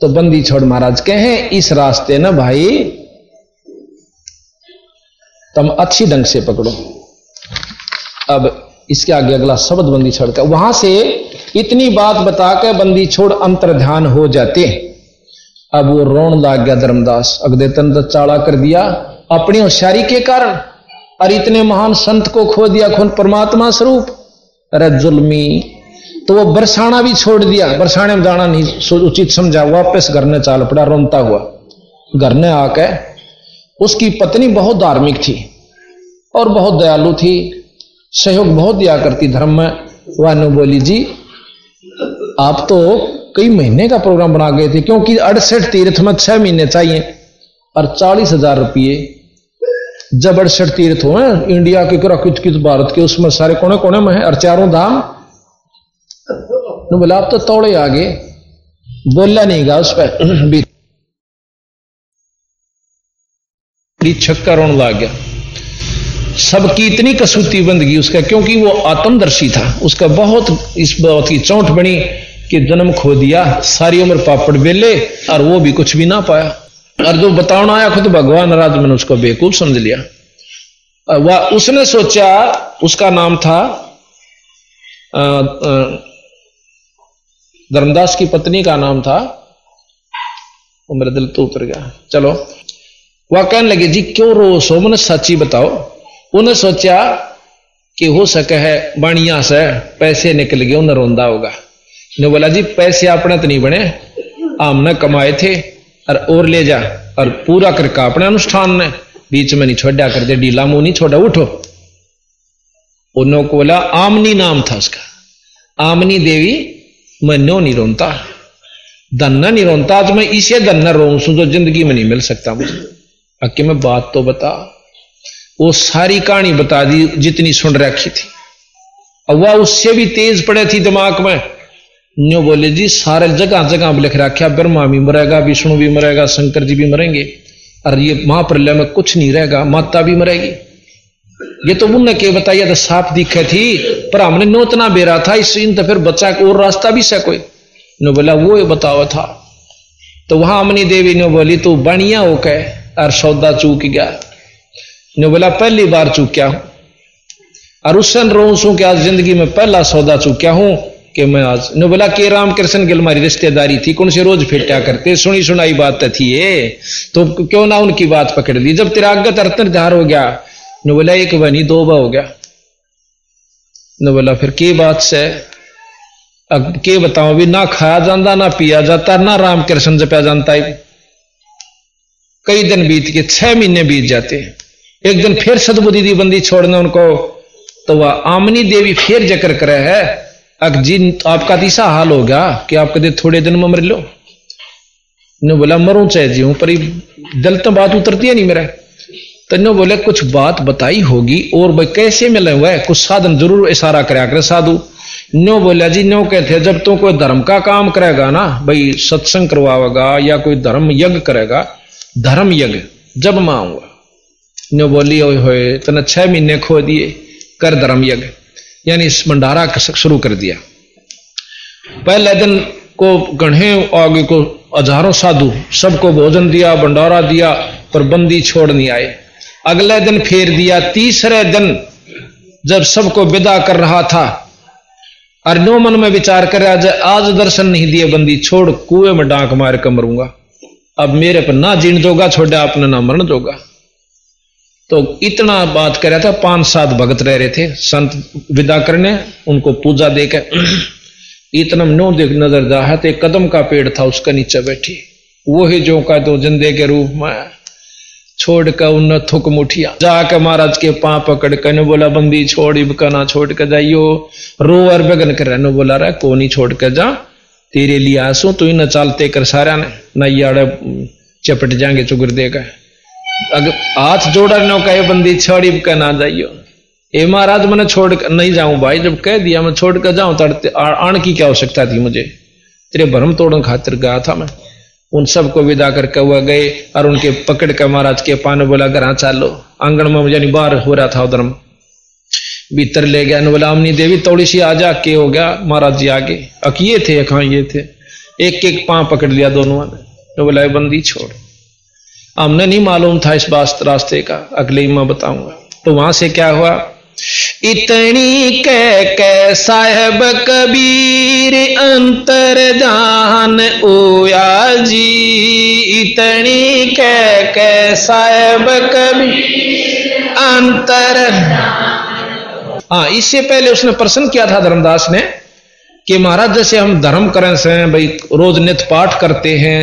तो बंदी छोड़ महाराज, कहे, इस रास्ते ना भाई, तुम अच्छी ढंग से पकड़ो। अब इसके आगे अगला शब्द बंदी छोड़ का वहाँ से इतनी बात बता के बंदी छोड़ अंतर ध्यान हो जाते। अब वो रोन लाग गया धर्मदास, अगदे तन तो चाड़ा कर दिया, अपनी होशियारी के कारण, और इतने महान संत को खो दिया खुन परमात्मा स्वरूप। अरे जुल्मी तो वो बरसाना भी छोड़ दिया। बरसाने में जाना नहीं उचित समझा, वापस घर ने चाल पड़ा रोनता हुआ। घर ने आके उसकी पत्नी बहुत धार्मिक थी और बहुत दयालु थी। सहयोग बहुत दिया करती धर्म में। वानु बोली, जी, आप तो कई महीने का प्रोग्राम बना गए थे, क्योंकि अड़सठ तीर्थ में छह महीने चाहिए और चालीस हज़ार रुपये। जब अड़सठ तीर्थ हो इंडिया के कित कित भारत के, उसमें सारे कोने कोने में है और चारों धाम आप तो तोड़े आगे बोला नहीं गा उस पर। छक्का रोन लग गया। सबकी इतनी कसूती बंदगी उसका, क्योंकि वो आत्मदर्शी था। उसका बहुत, इस बात की चौंट बनी कि जन्म खो दिया, सारी उम्र पापड़ बेले, और वो भी कुछ भी ना पाया। और जो बताना आया, खुद भगवान राज मैंने उसको बेकूफ समझ लिया। वह उसने सोचा, उसका नाम था धर्मदास की पत्नी का नाम था। वो मेरा दिल तो उतर गया। चलो। वह कहने लगे, जी, क्यों रो सो? मैंने सच्ची बताओ। उन्हें सोचा कि हो सके है बढ़िया से पैसे निकल गए, उन्हें रोंदा होगा। ने बोला, जी, पैसे अपने तो नहीं बने। हमने कमाए थे, और और ले जा, और पूरा करके अपने अनुष्ठान ने। बीच में नहीं छोड़ा कर दे डीला मुँह नहीं छोड़ा, उठो। उन्होंने बोला, आमनी नाम था उसका। आमनी देवी मैं नो नहीं रोनता धन्ना नहीं रोनता तो मैं इसे धन्ना रोऊं सू जो ज़िंदगी में नहीं मिल सकता मुझे। अक्के मैं बात तो बता। वो सारी कहानी बता दी, जितनी सुन रखी थी। वह उससे भी तेज पड़े थी दिमाग में। न्यो बोले, जी, सारे जगह जगह लिख रखा ब्रह्मा भी मरेगा, विष्णु भी मरेगा, शंकर जी भी मरेंगे। और ये महाप्रलय में कुछ नहीं रहेगा, माता भी मरेगी। ये तो उनने के बताइए तो साफ़ दिखे थी, पर हमने नोतना बेरा था, इस इन तो फिर बच्चा को और रास्ता भी से कोई नो बोला, वो बतावा था। तो वहाँ अमनी देवी ने बोली, तू बढ़िया हो के, और सौदा चूक गया। ने बोला, पहली बार चूक चूक्या हूँ। और उस सन रो सू कि आज ज़िंदगी में पहला सौदा चूक्या हूँ कि मैं आज ने बोला, के रामकृष्ण गिल हमारी रिश्तेदारी थी, कौन से रोज फिटा करते? सुनी सुनाई बात तो थी ये। तो क्यों ना उनकी बात पकड़ ली? जब तेरा अगत अर्थ निर्धार हो गया ने बोला एक बनी, दो बा हो गया। ने बोला फिर के बात से? अब के बताओ भी ना खाया जाता ना पिया जाता, ना रामकृष्ण जपया जानता है। कई दिन बीत के छह महीने बीत जाते। हैं एक दिन फिर सदबुद्धि दी बंदी छोड़ना उनको तो वह आमनी देवी फिर जकर करे है, अग जी, आपका तीसा हाल हो गया, कि आप कदे थोड़े दिन में मर लो? ने बोला मरू चाहे जी हूँ, पर दिल तो बात उतरती है नहीं मेरा। तो बोले, कुछ बात बताई होगी और भाई कैसे मिले हुआ है? कुछ साधन ज़रूर इशारा कराया करे साधु। नो बोला, जी नो कहते जब तू कोई धर्म का काम करेगा ना, भाई सत्संग करवाएगा या कोई धर्म यज्ञ करेगा, धर्म यज्ञ, जब मैं आऊँगा। नो बोली हो होए तने छह महीने खो दिए, कर धर्म यज्ञ। यानी इस भंडारा शुरू कर दिया। पहले दिन को गढ़े, आगे को हज़ारों साधु, सबको भोजन दिया, भंडारा दिया, पर बंदी छोड़ नहीं आए। अगले दिन फेर दिया, तीसरे दिन जब सबको विदा कर रहा था और नो मन में विचार कर आज आज दर्शन नहीं दिए बंदी, छोड़, कुएँ में डांक मार कर मरूँगा। अब मेरे पर ना जीण जोगा, छोड़ा आपने ना मरण जोगा। तो इतना बात कर रहा था, पाँच सात भगत रह रहे थे, संत विदा करने, उनको पूजा देकर इतना नो देख नज़र जा तो कदम का पेड़ था, उसका नीचे बैठी। वो ही जो का तो जिंदे के रूप में छोड़ कर उन थुक मुठिया। जाकर महाराज के पां पकड़ कर बोला, बंदी, छोड़ इबका ना छोड़ कर जाइयो। रो और बगन कर रहे बोला, रहा को नहीं छोड़ कर जा। तेरे लिए आसू, तू न चालते कर सारा ने। नैयाड़े चपट जाएँगे, चुगर देगा अगर हाथ जोड़ा नो कहे, बंदी, छोड़ी का ना जाइयो। ए महाराज मैंने छोड़ कर, नहीं जाऊँ भाई, जब कह दिया, मैं छोड़ कर जाऊँ, तड़ते आण की क्या आवश्यकता थी मुझे? तेरे भरम तोड़न खातिर गया था मैं। उन सबको विदा करके हुआ गए और उनके पकड़ कर महाराज के पान बोला, घर चालो। आँगन में यानी बाहर हो रहा था उधर। भीतर ले गया। बोला अमनी देवी थोड़ी सी आजा, के हो गया? महाराज जी आगे। अकिए थे कहा ये थे। एक एक पाँव पकड़ लिया दोनों ने। बोला बंदी छोड़। हमने नहीं मालूम था इस बात रास्ते का। अगले ही मैं बताऊँगा। तो वहाँ से क्या हुआ? इतनी कह के साहेब कबीर अंतर जान ओया जी। इतनी कह के साहेब कबीर अंतर हाँ इससे पहले उसने प्रश्न किया था धर्मदास ने कि महाराज, जैसे हम धर्म करें से भाई, रोज नित्य पाठ करते हैं,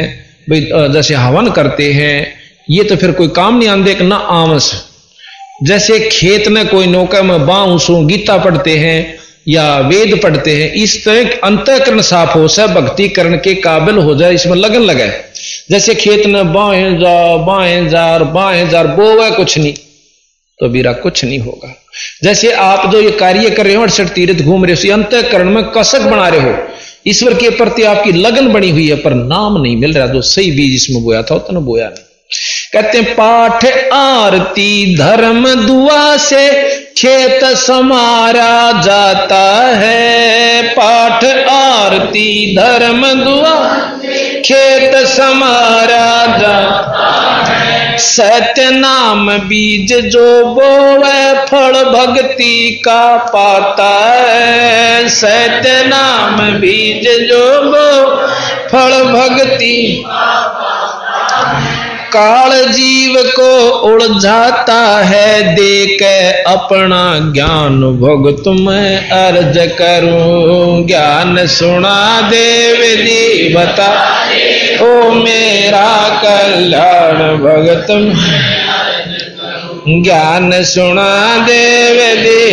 भाई जैसे हवन करते हैं, ये तो फिर कोई काम नहीं आंदे ना आमस जैसे खेत में कोई नौका में बाऊसू गीता पढ़ते हैं या वेद पढ़ते हैं, इस तरह अंतकरण साफ़ हो सब भक्ति करने के काबिल हो जाए, इसमें लगन लगाए। जैसे खेत में बाएँ जा, बाएँ जार बाएँ जार बोवे कुछ नहीं तो बीरा कुछ नहीं होगा। जैसे आप जो ये कार्य कर रहे हो अड़सठ तीर्थ घूम रहे हो अंतकरण में कसक बना रहे हो, ईश्वर के प्रति आपकी लगन बनी हुई है, पर नाम नहीं मिल रहा, जो सही बीज इसमें बोया था, उतना बोया नहीं। कहते पाठ आरती धर्म दुआ से खेत समारा जाता है। पाठ आरती धर्म दुआ खेत समारा जाता सत्य नाम बीज जो बोवे, फल भक्ति का पाता है। सत्य नाम बीज जो बो, फल भक्ति काल जीव को उलझाता है, देख अपना ज्ञान। भगत मैं अर्ज़ करूँ, ज्ञान सुना देव जी बता ओ मेरा कल्याण, भगत ज्ञान सुना देव देव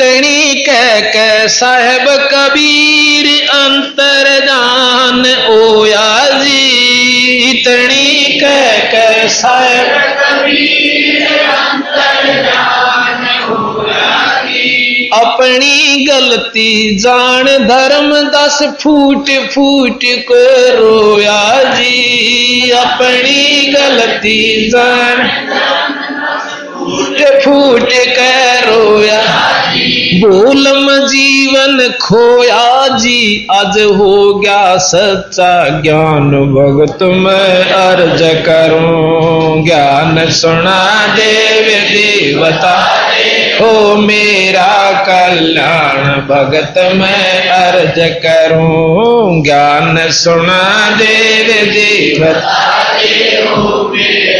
इतनी कह के साहेब कबीर अंतर जान ओया जी इतनी कह के साहेब अपनी गलती जान धर्म दस फूट फूट को रोया जी अपनी गलती जान फूट कर रोया बोलम जीवन खोया जी, आज हो गया सच्चा ज्ञान। भगत मैं अर्ज़ करूँ, ज्ञान सुना देव देवता। हो मेरा कल्याण, भगत मैं अर्ज़ करूँ, ज्ञान सुना देव देवता। हो मेरा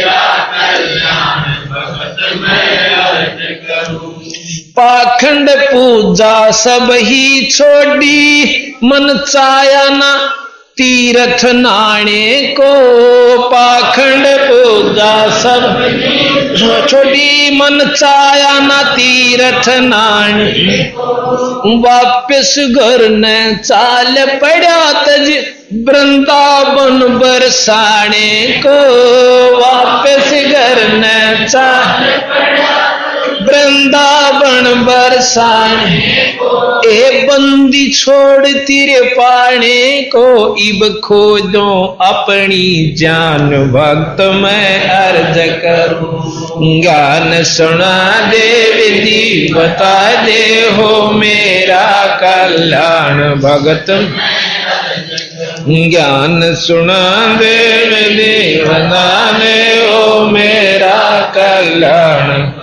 पाखंड पूजा सब ही छोड़ी, मन चाया ना तीर्थ नाणे को। पाखंड पूजा सब छोड़ी, मन चाया ना तीर्थ नाणे वापिस घर न चाल पड़ा तज वृंदावन बरसाने को। वापिस घर न चाल वृंदावन बरसान, ए बंदी छोड़ तेरे पाने को इब खोदो अपनी जान। भक्त मैं अर्ज़ करूँ ज्ञान सुना दे, विधि बता दे हो मेरा कल्याण। भगत ज्ञान सुना देव दीवनाने ओ मेरा कल्याण।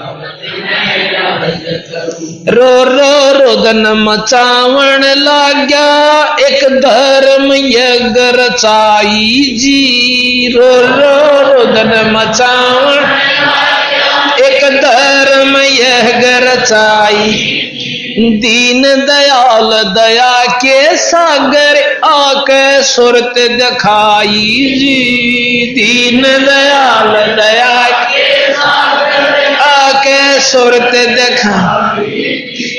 रो रो रोदन मचावण लाग्या। एक धर्म यज्ञ रचाई जी। रो रो रोदन मचावण। एक धर्म यज्ञ रचाई दीन दयाल दया के सागर आके सुरत दिखाई जी। दीन दयाल दया के सुरत देखा।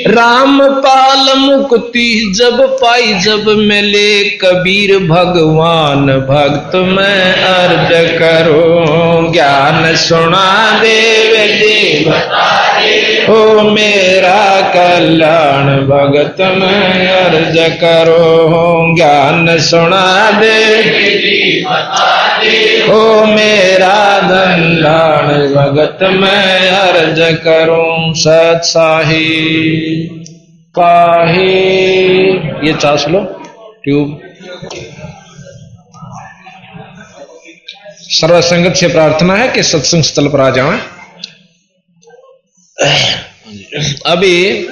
राम पाल मुक्ति जब पाई, जब मिले कबीर भगवान। भक्त मैं अर्ज़ करो, ज्ञान सुना देव देव हो मेरा कल्याण भगत में अर्ज़ करो, ज्ञान सुना दे। हो मेरा कल्याण भगत में अर्ज़ करूँ सत्साही पाही। ये चास लो, ट्यूब। सर्वसंगत से प्रार्थना है कि सत्संग स्थल पर आ जाएँ अभी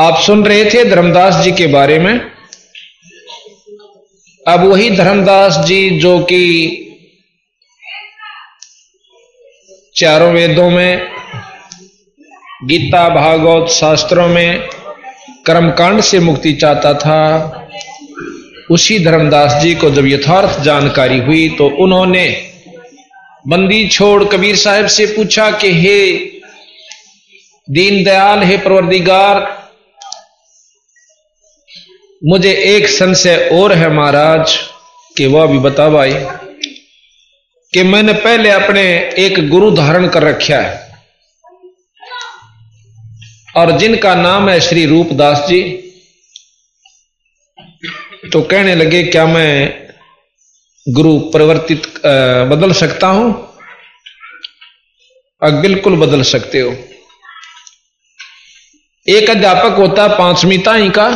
आप सुन रहे थे धर्मदास जी के बारे में। अब वही धर्मदास जी जो कि चारों वेदों में, गीता, भागवत शास्त्रों में कर्मकांड से मुक्ति चाहता था, उसी धर्मदास जी को जब यथार्थ जानकारी हुई तो उन्होंने बंदी छोड़ कबीर साहब से पूछा कि, हे दीनदयाल हे प्रवर्दिगार, मुझे एक संशय और है महाराज, कि वह भी बता भाई, कि मैंने पहले अपने एक गुरु धारण कर रखा है, और जिनका नाम है श्री रूपदास जी तो कहने लगे, क्या मैं गुरु परिवर्तित बदल सकता हूँ? अब बिल्कुल बदल सकते हो। एक अध्यापक होता पांचवी ताई का,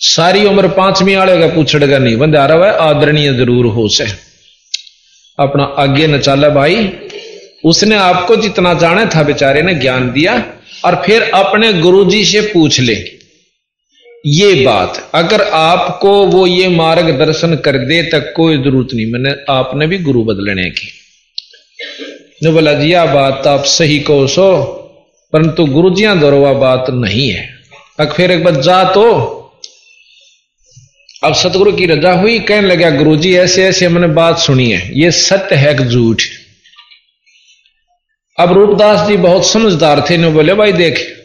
सारी उम्र पांचवी वाले का पूछड़ेगा नहीं, बंदे रहा है, आदरणीय ज़रूर हो से अपना आगे न चाला भाई, उसने आपको जितना जाना था बेचारे ने ज्ञान दिया, और फिर अपने गुरुजी से पूछ ले, ये बात, अगर आपको वो ये मार्गदर्शन कर दे, तक कोई ज़रूरत नहीं, मैंने आपने भी गुरु बदलने की। बोला, जी, आ बात आप सही कहो सो परंतु गुरुजियाँ दौरवा बात नहीं है। अब फिर एक बार जा तो। अब सतगुरु की रजा हुई, कहने लगा, गुरुजी, ऐसे ऐसे मैंने बात सुनी है। ये सत्य है झूठ। अब रूपदास जी बहुत समझदार थे ने बोले, भाई देख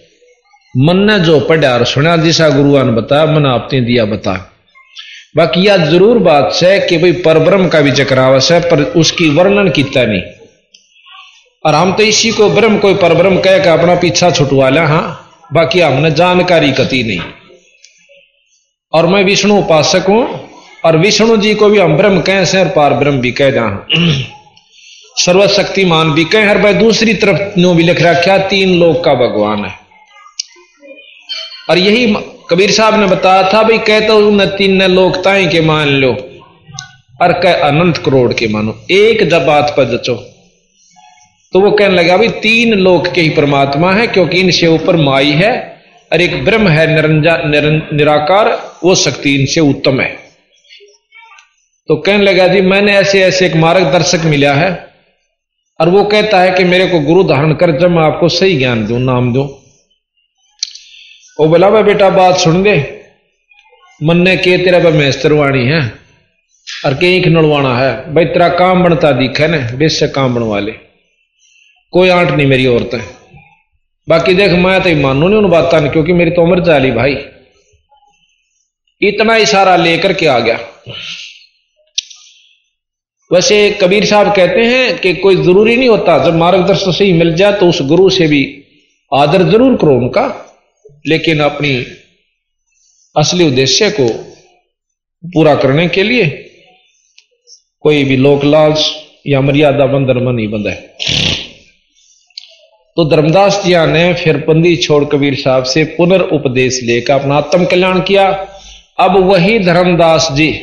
मन ने जो पढ़ा और सुना जिसा गुरुआ ने बताया मन आपने दिया बता। बाकी यह ज़रूर बात है कि भाई परब्रह्म का भी चक्रावस है, पर उसकी वर्णन किता नहीं। और हम तो इसी को ब्रह्म कोई परब्रह्म कह के अपना पीछा छुटवा लिया हाँ। बाकी हमने जानकारी कती नहीं। और मैं विष्णु उपासक हूँ, और विष्णु जी को भी हम ब्रह्म कह से और पार ब्रह्म भी कह जा सर्वशक्तिमान भी कह हर भाई दूसरी तरफ़ नो भी लिख रखा तीन लोक का भगवान है। और यही कबीर साहब ने बताया था, भाई कहता हूँ न तीन न लोकताएँ के मान लो, और कह अनंत करोड़ के मानो। एक जब बात पर जचो तो वो कहने लगा भाई तीन लोक के ही परमात्मा है क्योंकि इनसे ऊपर माई है और एक ब्रह्म है निरंजा निरं, निराकार वो शक्ति इनसे उत्तम है। तो कहने लगा जी मैंने ऐसे ऐसे एक मार्गदर्शक मिला है और वो कहता है कि मेरे को गुरु धारण कर जब मैं आपको सही ज्ञान दू नाम दू। वो बोला भाई बेटा बात सुन दे मन ने के तेरा भाई मैस्तरवाणी है और के एक नड़वाना है। भाई तेरा काम बनता दिखा ना बेशक काम बनवा ले। कोई आंट नहीं मेरी औरत। है बाकी देख, मैं तो मानू नहीं उन बात ने, क्योंकि मेरी तो उम्र चाली भाई। इतना इशारा लेकर के आ गया। वैसे कबीर साहब कहते हैं कि कोई ज़रूरी नहीं होता, जब मार्गदर्शन सही मिल जाए तो उस गुरु से भी आदर ज़रूर करो उनका। लेकिन अपनी असली उद्देश्य को पूरा करने के लिए कोई भी लोक या मर्यादा बंधन में नहीं बंधा। है तो धर्मदास जिया ने फिर बंदी छोड़ कबीर साहब से पुनर्उपदेश लेकर अपना आत्म कल्याण किया। अब वही धर्मदास जी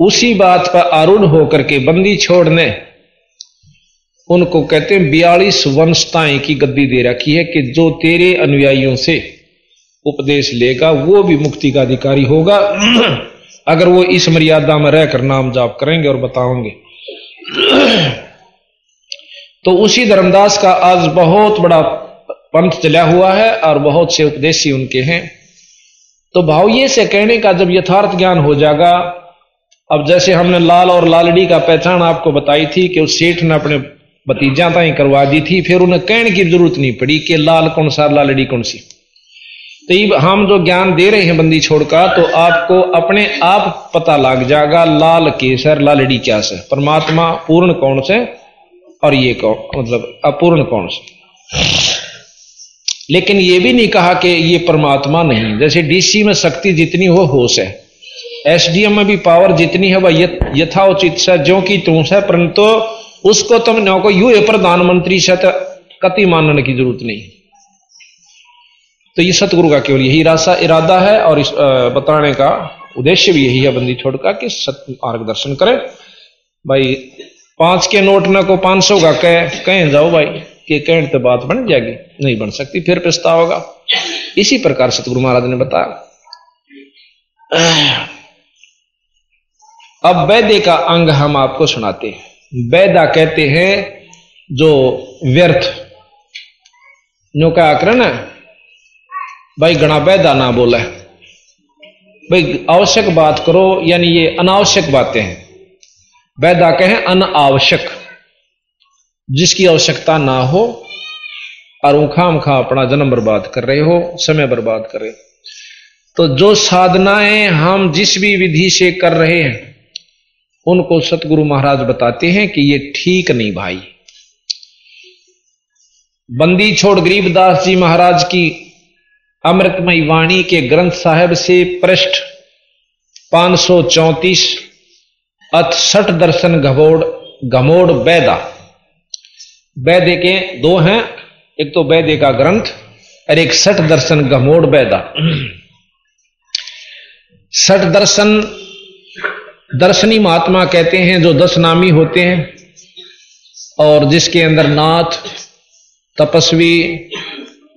उसी बात पर आरूढ़ होकर के बंदी छोड़ने, उनको कहते हैं, बयालीस वंशताएँ की गद्दी दे रखी है कि जो तेरे अनुयायियों से उपदेश लेगा, वो भी मुक्ति का अधिकारी होगा। अगर वो इस मर्यादा में रहकर नाम जाप करेंगे और बताओगे। तो उसी धर्मदास का आज बहुत बड़ा पंथ चला हुआ है और बहुत से उपदेशी उनके हैं। तो भाव ये से कहने का जब यथार्थ ज्ञान हो जाएगा, अब जैसे हमने लाल और लालड़ी का पहचान आपको बताई थी कि उस सेठ ने अपने भतीजा ताई करवा दी थी, फिर उन्हें कहने की ज़रूरत नहीं पड़ी कि लाल कौन सा, लालड़ी कौन सी। तो हम जो ज्ञान दे रहे हैं बंदी छोड़कर तो आपको अपने आप पता लग जाएगा, लाल केसर, लालड़ी क्या से, परमात्मा पूर्ण कौन से और ये कौन मतलब अपूर्ण कौन से? लेकिन ये भी नहीं कहा कि ये परमात्मा नहीं। जैसे डीसी में शक्ति जितनी हो, होश है। एसडीएम में भी पावर जितनी है, वह यथाउचित से जो की तू है परंतु उसको तुम नो को यू प्रधानमंत्री से तो कति मानने की ज़रूरत नहीं। तो ये सतगुरु का केवल यही रास्ता इरादा है और इस बताने का उद्देश्य भी यही है बंदी छोड़कर कि सत्य मार्गदर्शन करें। भाई पाँच के नोट न को पाँच सौ का कह, कहें जाओ भाई कि कहें तो बात बन जाएगी, नहीं बन सकती, फिर पिस्ता होगा। इसी प्रकार सतगुरु महाराज ने बताया। अब वैद्य का अंग हम आपको सुनाते हैं। वैदा कहते हैं, जो व्यर्थ। नो क्या आकरण है? भाई गणा वैदा ना बोला। भाई आवश्यक बात करो, यानी ये अनावश्यक बातें हैं। वैदा कहें, अनावश्यक। जिसकी आवश्यकता ना हो, और उखाम खा अपना जन्म बर्बाद कर रहे हो, समय बर्बाद कर रहे हो। तो जो साधनाएँ हम जिस भी विधि से कर रहे हैं, उनको सतगुरु महाराज बताते हैं कि ये ठीक नहीं भाई। बंदी छोड़ गरीबदास जी महाराज की अमृतमय वाणी के ग्रंथ साहेब से पृष्ठ पाँच सौ चौतीस अथ सठ दर्शन घबोड़ घमोड़ बैदा। वैद्य के दो हैं, एक तो वैद्य का ग्रंथ और एक सठ दर्शन घमोड़ बैदा। सठ दर्शन दर्शनी महात्मा कहते हैं, जो दस नामी होते हैं और जिसके अंदर नाथ, तपस्वी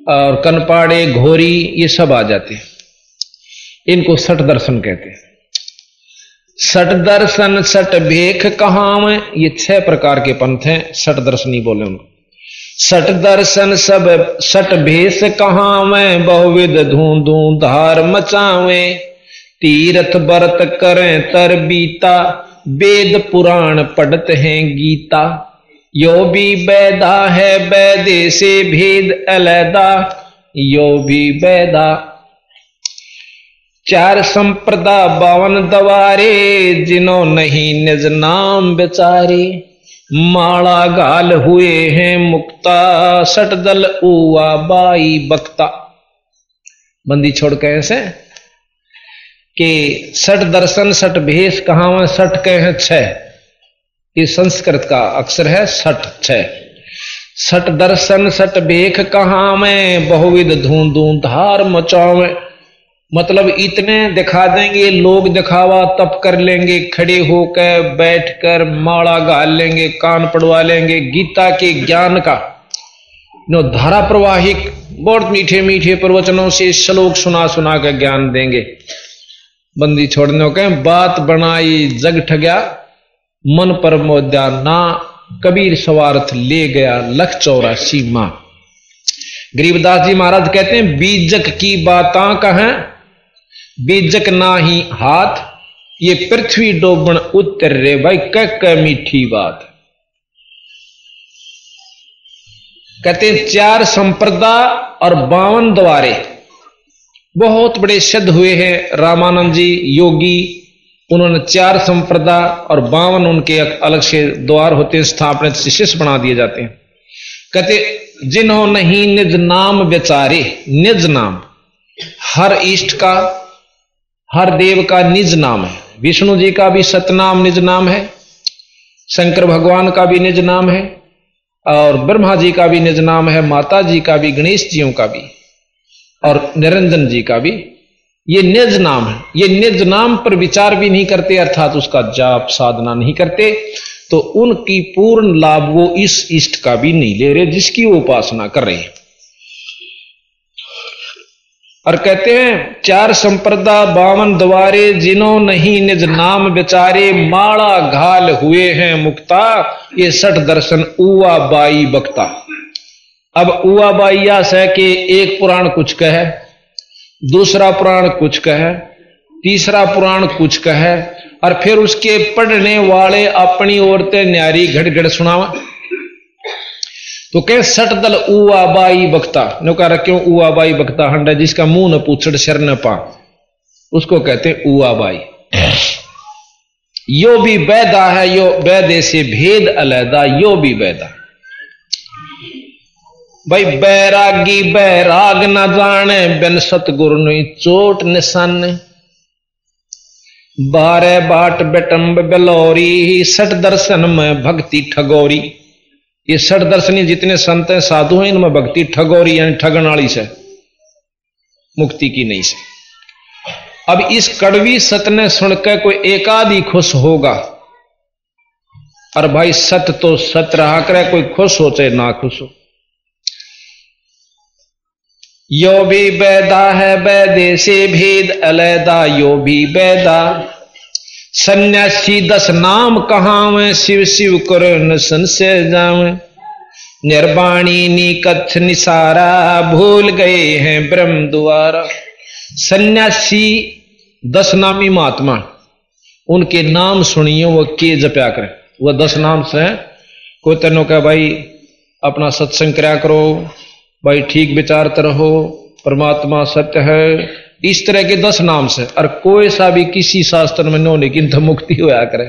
और कनपाड़े, घोरी, ये सब आ जाते हैं। इनको सठ दर्शन कहते हैं। सट दर्शन, सट भेख कहा ये छह प्रकार के पंथ हैं, सट दर्शनी बोले उनको। सट दर्शन सब, सट भेष कहा में बहुविध धू धू धार मचावे। तीर्थ बरत करें, तर बीता, वेद पुराण पढ़त हैं गीता। यो भी बैदा है बैदे से भेद अलैदा। यो भी बैदा चार संप्रदा बावन दवारे, जिनो नहीं निज नाम बेचारे। माला गाल हुए हैं मुक्ता, सट दल उआ बाई बक्ता। बंदी छोड़ के ऐसे कि सट दर्शन, सट भेष, कहा सट के हैं छह? ये संस्कृत का अक्षर है सठ छह। सट दर्शन, सट भेख कहा में? बहुविध धू धू धार मचावे। मतलब इतने दिखा देंगे, लोग दिखावा, तप कर लेंगे, खड़े होकर बैठकर माला गाल लेंगे, कान पड़वा लेंगे, गीता के ज्ञान का। नो धारा प्रवाहिक बहुत मीठे मीठे प्रवचनों से श्लोक सुना सुना कर ज्ञान देंगे। बंदी छोड़ने के बात बनाई, जग ठग्या, मन पर मोद्या, ना, कबीर स्वार्थ ले गया, लख चौरासी माँ गरीबदास जी महाराज कहते हैं, बीजक की बाता कहें बीजक ना ही हाथ, ये पृथ्वी डोबण उत्तर रे भाई क मीठी बात। कहते चार संप्रदा और बावन द्वारे बहुत बड़े सिद्ध हुए हैं। रामानंद जी, योगी, उन्होंने चार संप्रदा और बावन उनके अलग से द्वार होते हैं, स्थापना शिष्य बना दिए जाते हैं। कहते जिन्हों नहीं निज नाम बेचारे, निज नाम, हर इष्ट का हर देव का निज नाम है। विष्णु जी का भी सतनाम निज नाम है। शंकर भगवान का भी निज नाम है। और ब्रह्मा जी का भी निज नाम है। माता जी का भी, गणेश जियों का भी। और निरंजन जी का भी। ये निज नाम है। ये निज नाम पर विचार भी नहीं करते, अर्थात उसका जाप साधना नहीं करते। तो उनकी पूर्ण लाभ वो इस इष्ट का भी नहीं ले रहे, जिसकी वो उपासना कर रहे हैं। और कहते हैं, चार संप्रदा बावन द्वारे जिन्हों नहीं निज नाम बेचारे माड़ा घाल हुए हैं मुक्ता, ये सठ दर्शन उआ बाई बक्ता। अब उआ बाइया से के एक पुराण कुछ कहे, दूसरा पुराण कुछ कहे, तीसरा पुराण कुछ कहे, और फिर उसके पढ़ने वाले अपनी औरतें न्यारी घड़ घड़ सुनावा। तो कह सट दल उआ बाई बख्ता। नो कह क्यों उआ बाई बख्ता, हंडा जिसका मुँह न पूछड़ शर न पा। उसको कहते उआ बाई। यो भी बैदा है, यो बैदे से भेद अलहदा यो भी बैदा भाई, बैरागी बैराग न जाने, बिन सतगुरु नी चोट निशान। बारह बाट बेटम्ब बेलौरी, सट दर्शन में भक्ति ठगोरी। ये षठ दर्शनी जितने संत हैं, साधु हैं, इनमें भक्ति ठगोरी यानी ठगन वाली से, मुक्ति की नहीं से। अब इस कड़वी सत ने सुनकर कोई एकाद खुश होगा, और भाई सत तो सत रहा करे, कोई खुश हो चाहे ना खुश हो। यो भी बैदा है, बैदे से भेद, अलैदा यो भी बैदा। सन्यासी दस नाम कहावे, शिव शिव करो संशय जावे। निर्वाणी नी कच्छ निसारा, भूल गए हैं ब्रह्म द्वारा सन्यासी दस नामी महात्मा, उनके नाम सुनिए, वो के जप्या करें। वह दस नाम से कोई तेनों का भाई, अपना सत्संग कराया करो। भाई, ठीक विचारते रहो। परमात्मा सत्य है। इस तरह के दस नाम से, और कोई सा भी किसी शास्त्र में नो लेकिन तो मुक्ति होया करे।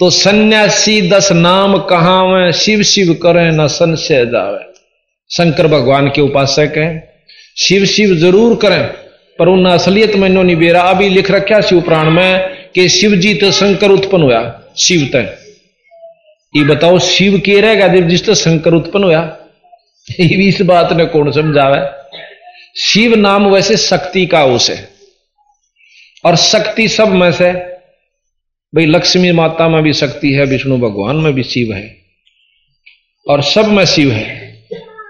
तो सन्यासी दस नाम कहा शिव शिव करें न संशय जावे। शंकर भगवान के उपासक हैं। शिव शिव ज़रूर करें, पर उन असलियत में नो नहीं, बेरा अभी लिख रखा शिव प्राण में कि शिव जी तो शंकर उत्पन्न हुआ शिव तय ये बताओ, शिव के रहेगा जब जिस तो शंकर उत्पन्न हुआ इस बात ने कौन समझावे? शिव नाम वैसे शक्ति का उस है। और शक्ति सब में से, भाई लक्ष्मी माता में भी शक्ति है, विष्णु भगवान में भी शिव है। और सब में शिव है,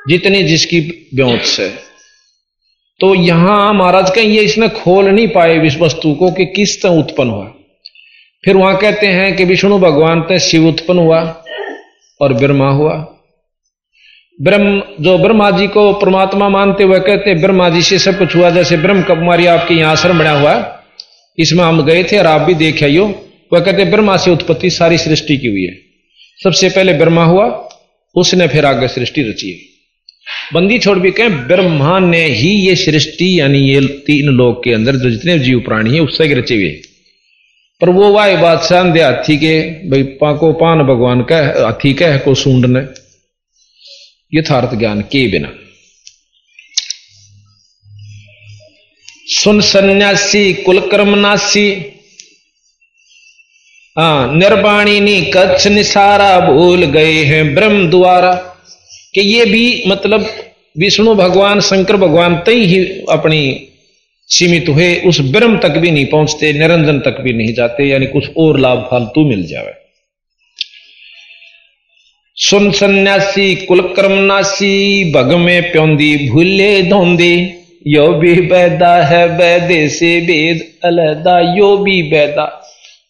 जितनी जिसकी ब्योत से। तो यहाँ महाराज कहीं, ये इसने खोल नहीं पाए इस वस्तु को कि किस तरह उत्पन्न हुआ। फिर वहाँ कहते हैं कि विष्णु भगवान ते शिव उत्पन्न हुआ और ब्रह्मा हुआ। ब्रह्म, जो ब्रह्मा जी को परमात्मा मानते हुए कहते ब्रह्मा जी से सब कुछ हुआ, जैसे ब्रह्म कुमारी आपके यहाँ आश्रम बना हुआ है, इसमें हम गए थे और आप भी देख आइयो। वह कहते ब्रह्मा से उत्पत्ति सारी सृष्टि की हुई है। सबसे पहले ब्रह्मा हुआ, उसने फिर आगे सृष्टि रची है। बंदी छोड़ भी कहें, ब्रह्मा ने ही ये सृष्टि, यानी ये तीन लोग के अंदर जो जितने जीव प्राणी है उससे रचे हुए पर वो वाह बादशाह दे हाथी के, भाई पाको पान भगवान का हाथी कह, को सूंडने यथार्थ ज्ञान के बिना। सुन सन्यासी कुलकर्मनासी हाँ निर्वाणी नी कच्छ निसारा भूल गए हैं ब्रह्म द्वारा। कि ये भी मतलब विष्णु भगवान, शंकर भगवान तई ही अपनी सीमित हुए, उस ब्रह्म तक भी नहीं पहुँचते, निरंजन तक भी नहीं जाते, यानी कुछ और लाभ फालतू मिल जावे। सुन सन्यासी कुलक्रमनासी भग में प्योंदी, भूले धोंदी। यो भी बैदा है, बैदे से वेद अलहदा, यो भी बैदा।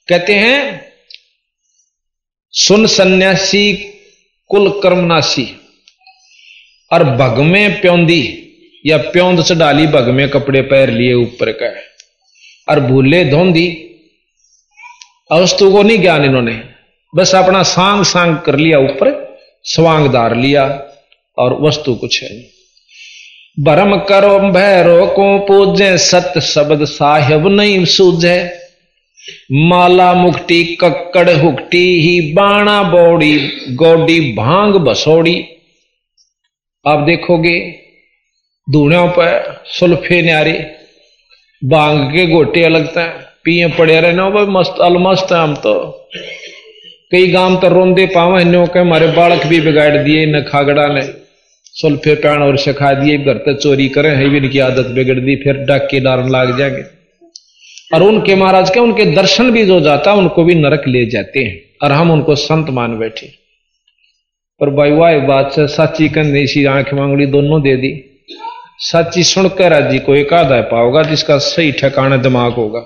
कहते हैं, सुन सन्यासी कुल कर्मनाशी और भग में प्योंदी, या प्योंद से डाली भग में कपड़े पैर लिए ऊपर का और भूले धोंदी। अवस्तु को नहीं ज्ञान इन्होंने। बस अपना सांग सांग कर लिया ऊपर स्वांगदार लिया और वस्तु कुछ है भरम करो, भैरो को पूजे सत्य शब्द साहेब नहीं सूझे। माला मुक्ति कक्कड़ हुक्टी, ही बाणा बौड़ी, गौडी भाँग बसोड़ी। आप देखोगे धूणों पर सुल्फे न्यारे, बांग के गोटे लगता हैं, पिए पड़े रहने भाई मस्त, अलमस्त है हम तो। कई गाँव तो रोंदे पावे नो के हमारे बालक भी बिगाड़ दिए न खागड़ा ने सुल्फे पैण और सिखा दिए, घर तक चोरी करें, है भी इनकी आदत बिगड़ दी, फिर डाके डारन लाग जाएँगे। और उनके महाराज के उनके दर्शन भी जो जाता, उनको भी नरक ले जाते हैं और हम उनको संत मान बैठे पर भाई, वाह बात से साची कंधे, इसी आँख मांगड़ी दोनों दे दी। सच्ची सुनकर राज़ी को एक आधा पाओगा जिसका सही ठिकाना दिमाग होगा।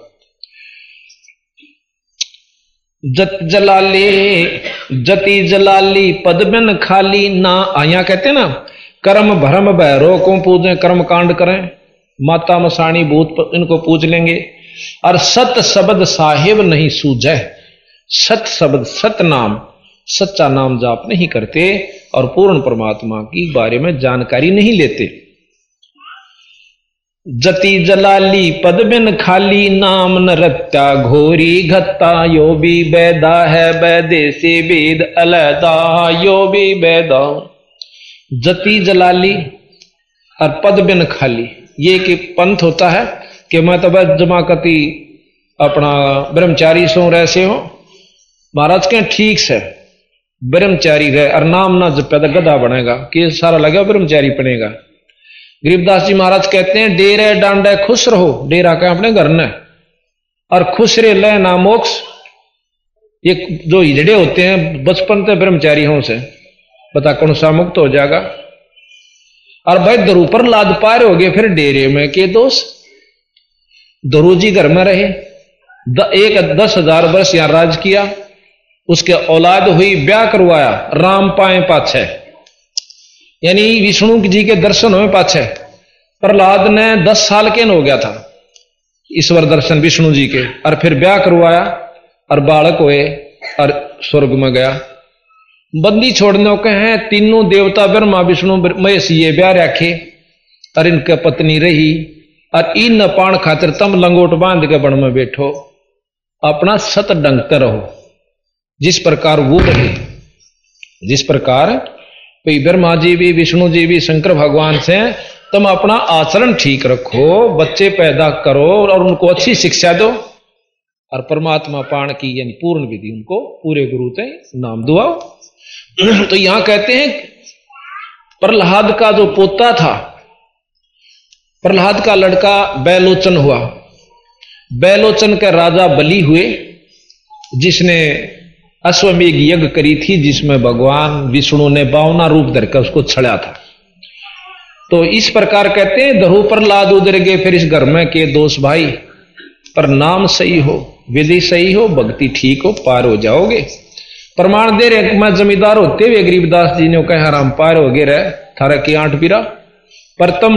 जत जलाले, जति जलाली, पद बिन खाली ना। आया कहते ना, कर्म भरम भैरो को पूजें कर्म कांड करें। माता मसाणी भूत इनको पूज लेंगे। और सत शब्द साहिब नहीं सूझे। सत शब्द सत नाम, सच्चा नाम जाप नहीं करते और पूर्ण परमात्मा की बारे में जानकारी नहीं लेते। जति जलाली पद बिन खाली नाम न रत्या घोरी घत्ता, यो भी बैदा है बैदे से वेद अलैदा, यो भी बैदा। जति जलाली और पद बिन खाली, ये कि पंथ होता है कि मैं तब बस जमाकती अपना ब्रह्मचारी सो रहे हो। महाराज के ठीक से, ब्रह्मचारी रहे, और नाम ना जपे तो गधा बनेगा, कि सारा लगा ब्रह्मचारी बनेगा। गरीबदास जी महाराज कहते हैं डेरे डांडे खुश रहो डेरा का अपने घर ने और खुश रे ले ना मोक्ष। ये जो हिजड़े होते हैं बचपन से ब्रह्मचारी हों से बता कौन सा मुक्त हो जाएगा? और भाई दरू पर लाद पार हो गए फिर डेरे में के दोष? दरू जी घर में रहे द, एक दस हज़ार वर्ष यहाँ राज किया उसके औलाद हुई ब्याह करवाया राम पाए पाछे। यानी विष्णु जी के दर्शन हुए पाछे। प्रहलाद ने दस साल के हो गया था। ईश्वर दर्शन विष्णु जी के। और फिर ब्याह करवाया, और बालक हुए, और स्वर्ग में गया। बंदी छोड़ने के हैं तीनों देवता ब्रह्मा, विष्णु महेश, ये ब्याह रखे, और इनके पत्नी रही, और इन पाण खातिर तम लंगोट बाँध के बण में बैठो। अपना सत डंगते रहो। जिस प्रकार वो रहे, जिस प्रकार भाई ब्रह्मा जी भी, विष्णु जी भी, शंकर भगवान से, तुम अपना आचरण ठीक रखो, बच्चे पैदा करो और उनको अच्छी शिक्षा दो। और परमात्मा पाण की यानी पूर्ण विधि उनको पूरे गुरु से नाम दुआओ। तो यहाँ कहते हैं, प्रहलाद का जो पोता था, प्रहलाद का लड़का बैलोचन हुआ। बैलोचन के राजा बलि हुए, जिसने अश्वमेघ यज्ञ करी थी जिसमें भगवान विष्णु ने बावना रूप धरकर उसको छड़ा था। तो इस प्रकार कहते हैं दहु पर लाद उधर गए, फिर इस घर में के दोष भाई। पर नाम सही हो, विधि सही हो, भक्ति ठीक हो, पार हो जाओगे। प्रमाण दे रहे मैं जमींदार होते हुए गरीबदास जी ने कहा राम पार हो गए रहे, थारा की आठ पीरा। पर तुम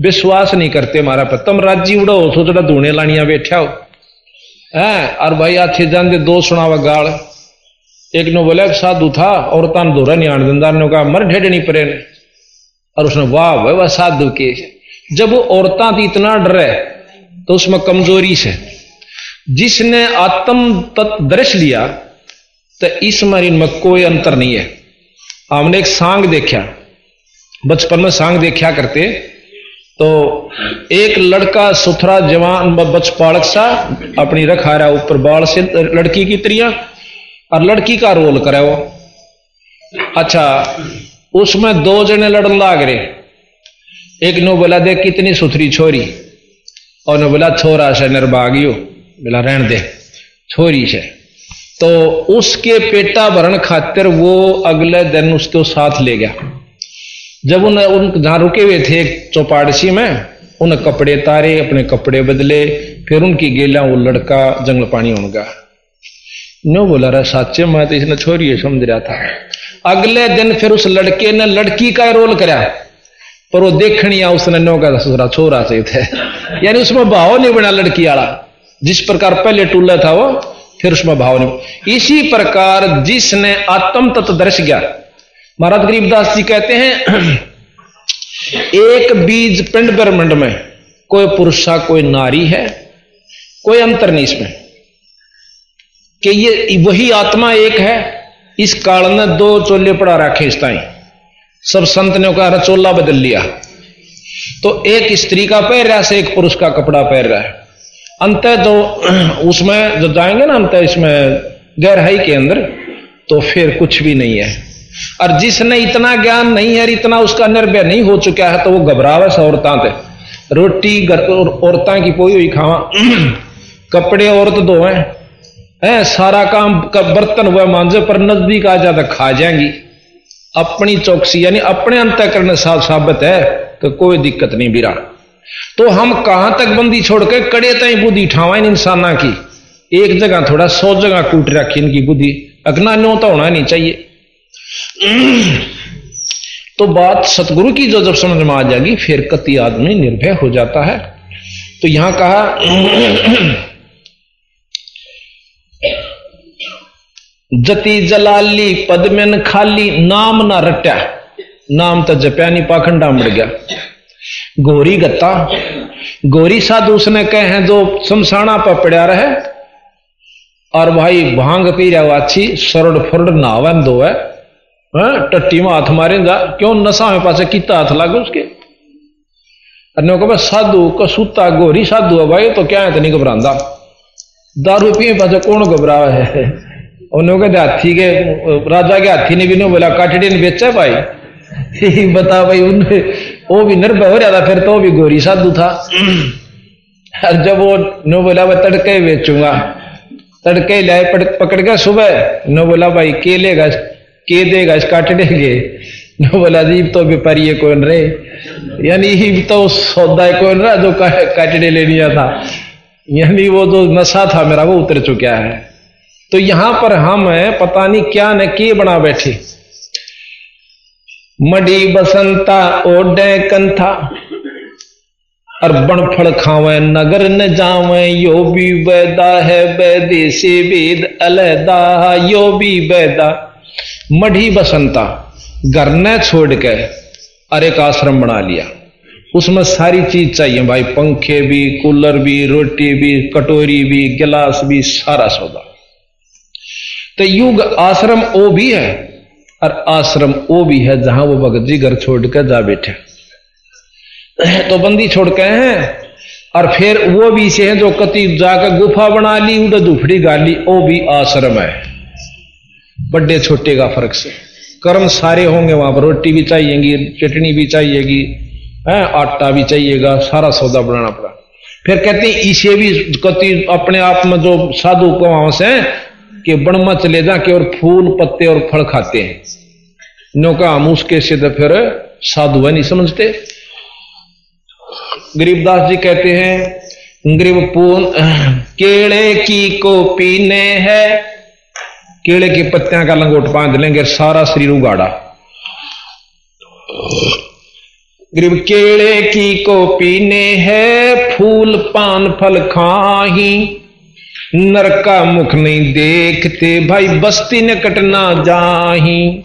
विश्वास नहीं करते मारा, पर तुम राज्य उड़ो सोचना धूने लानिया बैठा हो। है, और भाई आथे जान दो सुनावा गाल। एक ने बोला साधु था और तान धोरा नहीं आने दिंदार ने कहा, मर ढेड नहीं परे ने और उसने, वाह भाई वह, साधु के। जब वो औरता थी इतना डरे तो उसमें कमज़ोरी से। जिसने आत्म तत्व दर्श लिया तो इस मरीन में कोई अंतर नहीं है। हमने एक सांग देखा। बचपन में सांग देखा करते। तो एक लड़का सुथरा जवान बचपाड़क सा, अपनी रखा रहा ऊपर बाल से, लड़की की त्रिया और लड़की का रोल करे वो। अच्छा उसमें दो जने लड़न लाग रहे एक ने बोला देख कितनी सुथरी छोरी, और ने बोला छोरा से निर्भागियो, बोला, रहन दे, छोरी से। तो उसके पेटा भरण खातिर वो अगले दिन उसको साथ ले गया। जब उन उन जहाँ रुके हुए थे चौपाड़सी में, उन कपड़े तारे, अपने कपड़े बदले, फिर उनकी गेला वो लड़का जंगल पानी गया। नो बोला रहा साचे मैं तो इसने छोरी समझ रहा था। अगले दिन फिर उस लड़के ने लड़की का रोल करा, पर वो देखनी उसने नो का ससुरा, छोरा से थे। यानी उसमें भाव नहीं बना लड़की वाला। जिस प्रकार पहले टूला था वो, फिर उसमें भाव नहीं। इसी प्रकार जिसने आत्म तत्व दर्श गया, महाराज गरीबदास जी कहते हैं, एक बीज पिंड ब्रह्मंड में, कोई पुरुषा कोई नारी है, कोई अंतर नहीं इसमें। कि ये वही आत्मा एक है, इस काल ने दो चोले पड़ा रखे इस ताई। सब संत ने कहा चोला बदल लिया। तो एक स्त्री का पैर रहा से एक पुरुष का कपड़ा पैर रहा है। अंत तो उसमें जब जाएँगे ना, अंत इसमें गहराई के अंदर तो फिर कुछ भी नहीं है। और जिसने इतना ज्ञान नहीं है इतना उसका निर्भय नहीं हो चुका है तो वो घबरावे से औरतां ते रोटी औरतां की पोई हुई खावा। कपड़े औरत धोए है, सारा काम का बर्तन हुआ मांझे पर नज़दीक आ जाता, खा जाएँगी। अपनी चौकसी, यानी अपने अंतकरण साफ़ साबित है कि कोई दिक्कत नहीं बिरा। तो हम कहाँ तक बंदी छोड़ के कड़े तई बुद्धि ठावा इन इंसाना की? एक जगह थोड़ा, सौ जगह कूट रखी इनकी बुद्धि। अगना न्यो तो होना नहीं चाहिए। तो बात सतगुरु की जो जब समझ में आ जाएगी, फिर कति आदमी निर्भय हो जाता है। तो यहाँ कहा जति जलाली पदमेन खाली नाम ना रट्या। नाम तो जप्या नहीं पाखंडा मर गया। गोरी गत्ता। गोरी साधु उसने कहे हैं जो शमशाना पर पड़ा रहे और भाई भाँग पी रहा अच्छी सरड फरड नावन दो है हाँ, टट्टी में हाथ मारेगा क्यों नशा में पास किता हाथ लागे उसके? अन्य को साधु को सूता गोरी साधु है भाई तो क्या है तो नहीं घबरांदा। दारू पिए पास कौन घबरा है उन्होंने कहते हाथी के राजा के हाथी ने भी नहीं बोला काटड़ी ने बेचा भाई। बता भाई उन्हें वो भी निर्भय हो रहा था फिर तो भी गोरी साधु था। और जब वो नो बोला, मैं तड़के बेचूँगा। तड़के लाए पकड़ के सुबह नो बोला, भाई, के लेगा, के देगा, इस काटने के? नो बोला जी तो व्यापारी है, कौन रे? यानी ही तो सौदा है, कौन रहा जो काटने ले लिया था यानी वो जो नशा था मेरा, वो उतर चुका है। तो यहाँ पर हम पता नहीं क्या न के बना बैठे। मडी बसंता ओडे कंथा और बनफल खावे, नगर न जावे, यो भी वैदा है, वैदे से वेद अलहदा यो भी वैदा। मढ़ी बसंता, घर न छोड़ के और एक आश्रम बना लिया। उसमें सारी चीज़ चाहिए भाई, पंखे भी, कूलर भी, रोटी भी, कटोरी भी, गिलास भी, सारा सौदा। तो युग आश्रम ओ भी है और आश्रम ओ भी है, जहाँ वो भगत जी घर छोड़ कर जा बैठे। तो बंदी छोड़ के हैं और फिर वो भी से है जो कति जाकर गुफा बना ली उड़ झुफड़ी गाली ओ भी आश्रम है। बड़े छोटे का फ़र्क से। कर्म सारे होंगे वहाँ पर, रोटी भी चाहिएगी, चटनी भी चाहिएगी, है, आटा भी चाहिएगा, सारा सौदा बनाना पड़ा। फिर कहते हैं, इसे भी कति अपने आप में जो साधु को वहाँ से कि बणमा चले जाके और फूल, पत्ते और फल खाते हैं। नौका का हम उसके से तो फिर साधु है नहीं समझते। गरीबदास जी कहते हैं, गरीब पून केड़े की को पीने है। केड़े के पत्तियाँ का लंगोट बाँध लेंगे, सारा शरीर उगाड़ा। गरीब केड़े की को पीने है, फूल, पान, फल खाही। नरका मुख नहीं देखते। भाई बस्ती ने कटना जाही।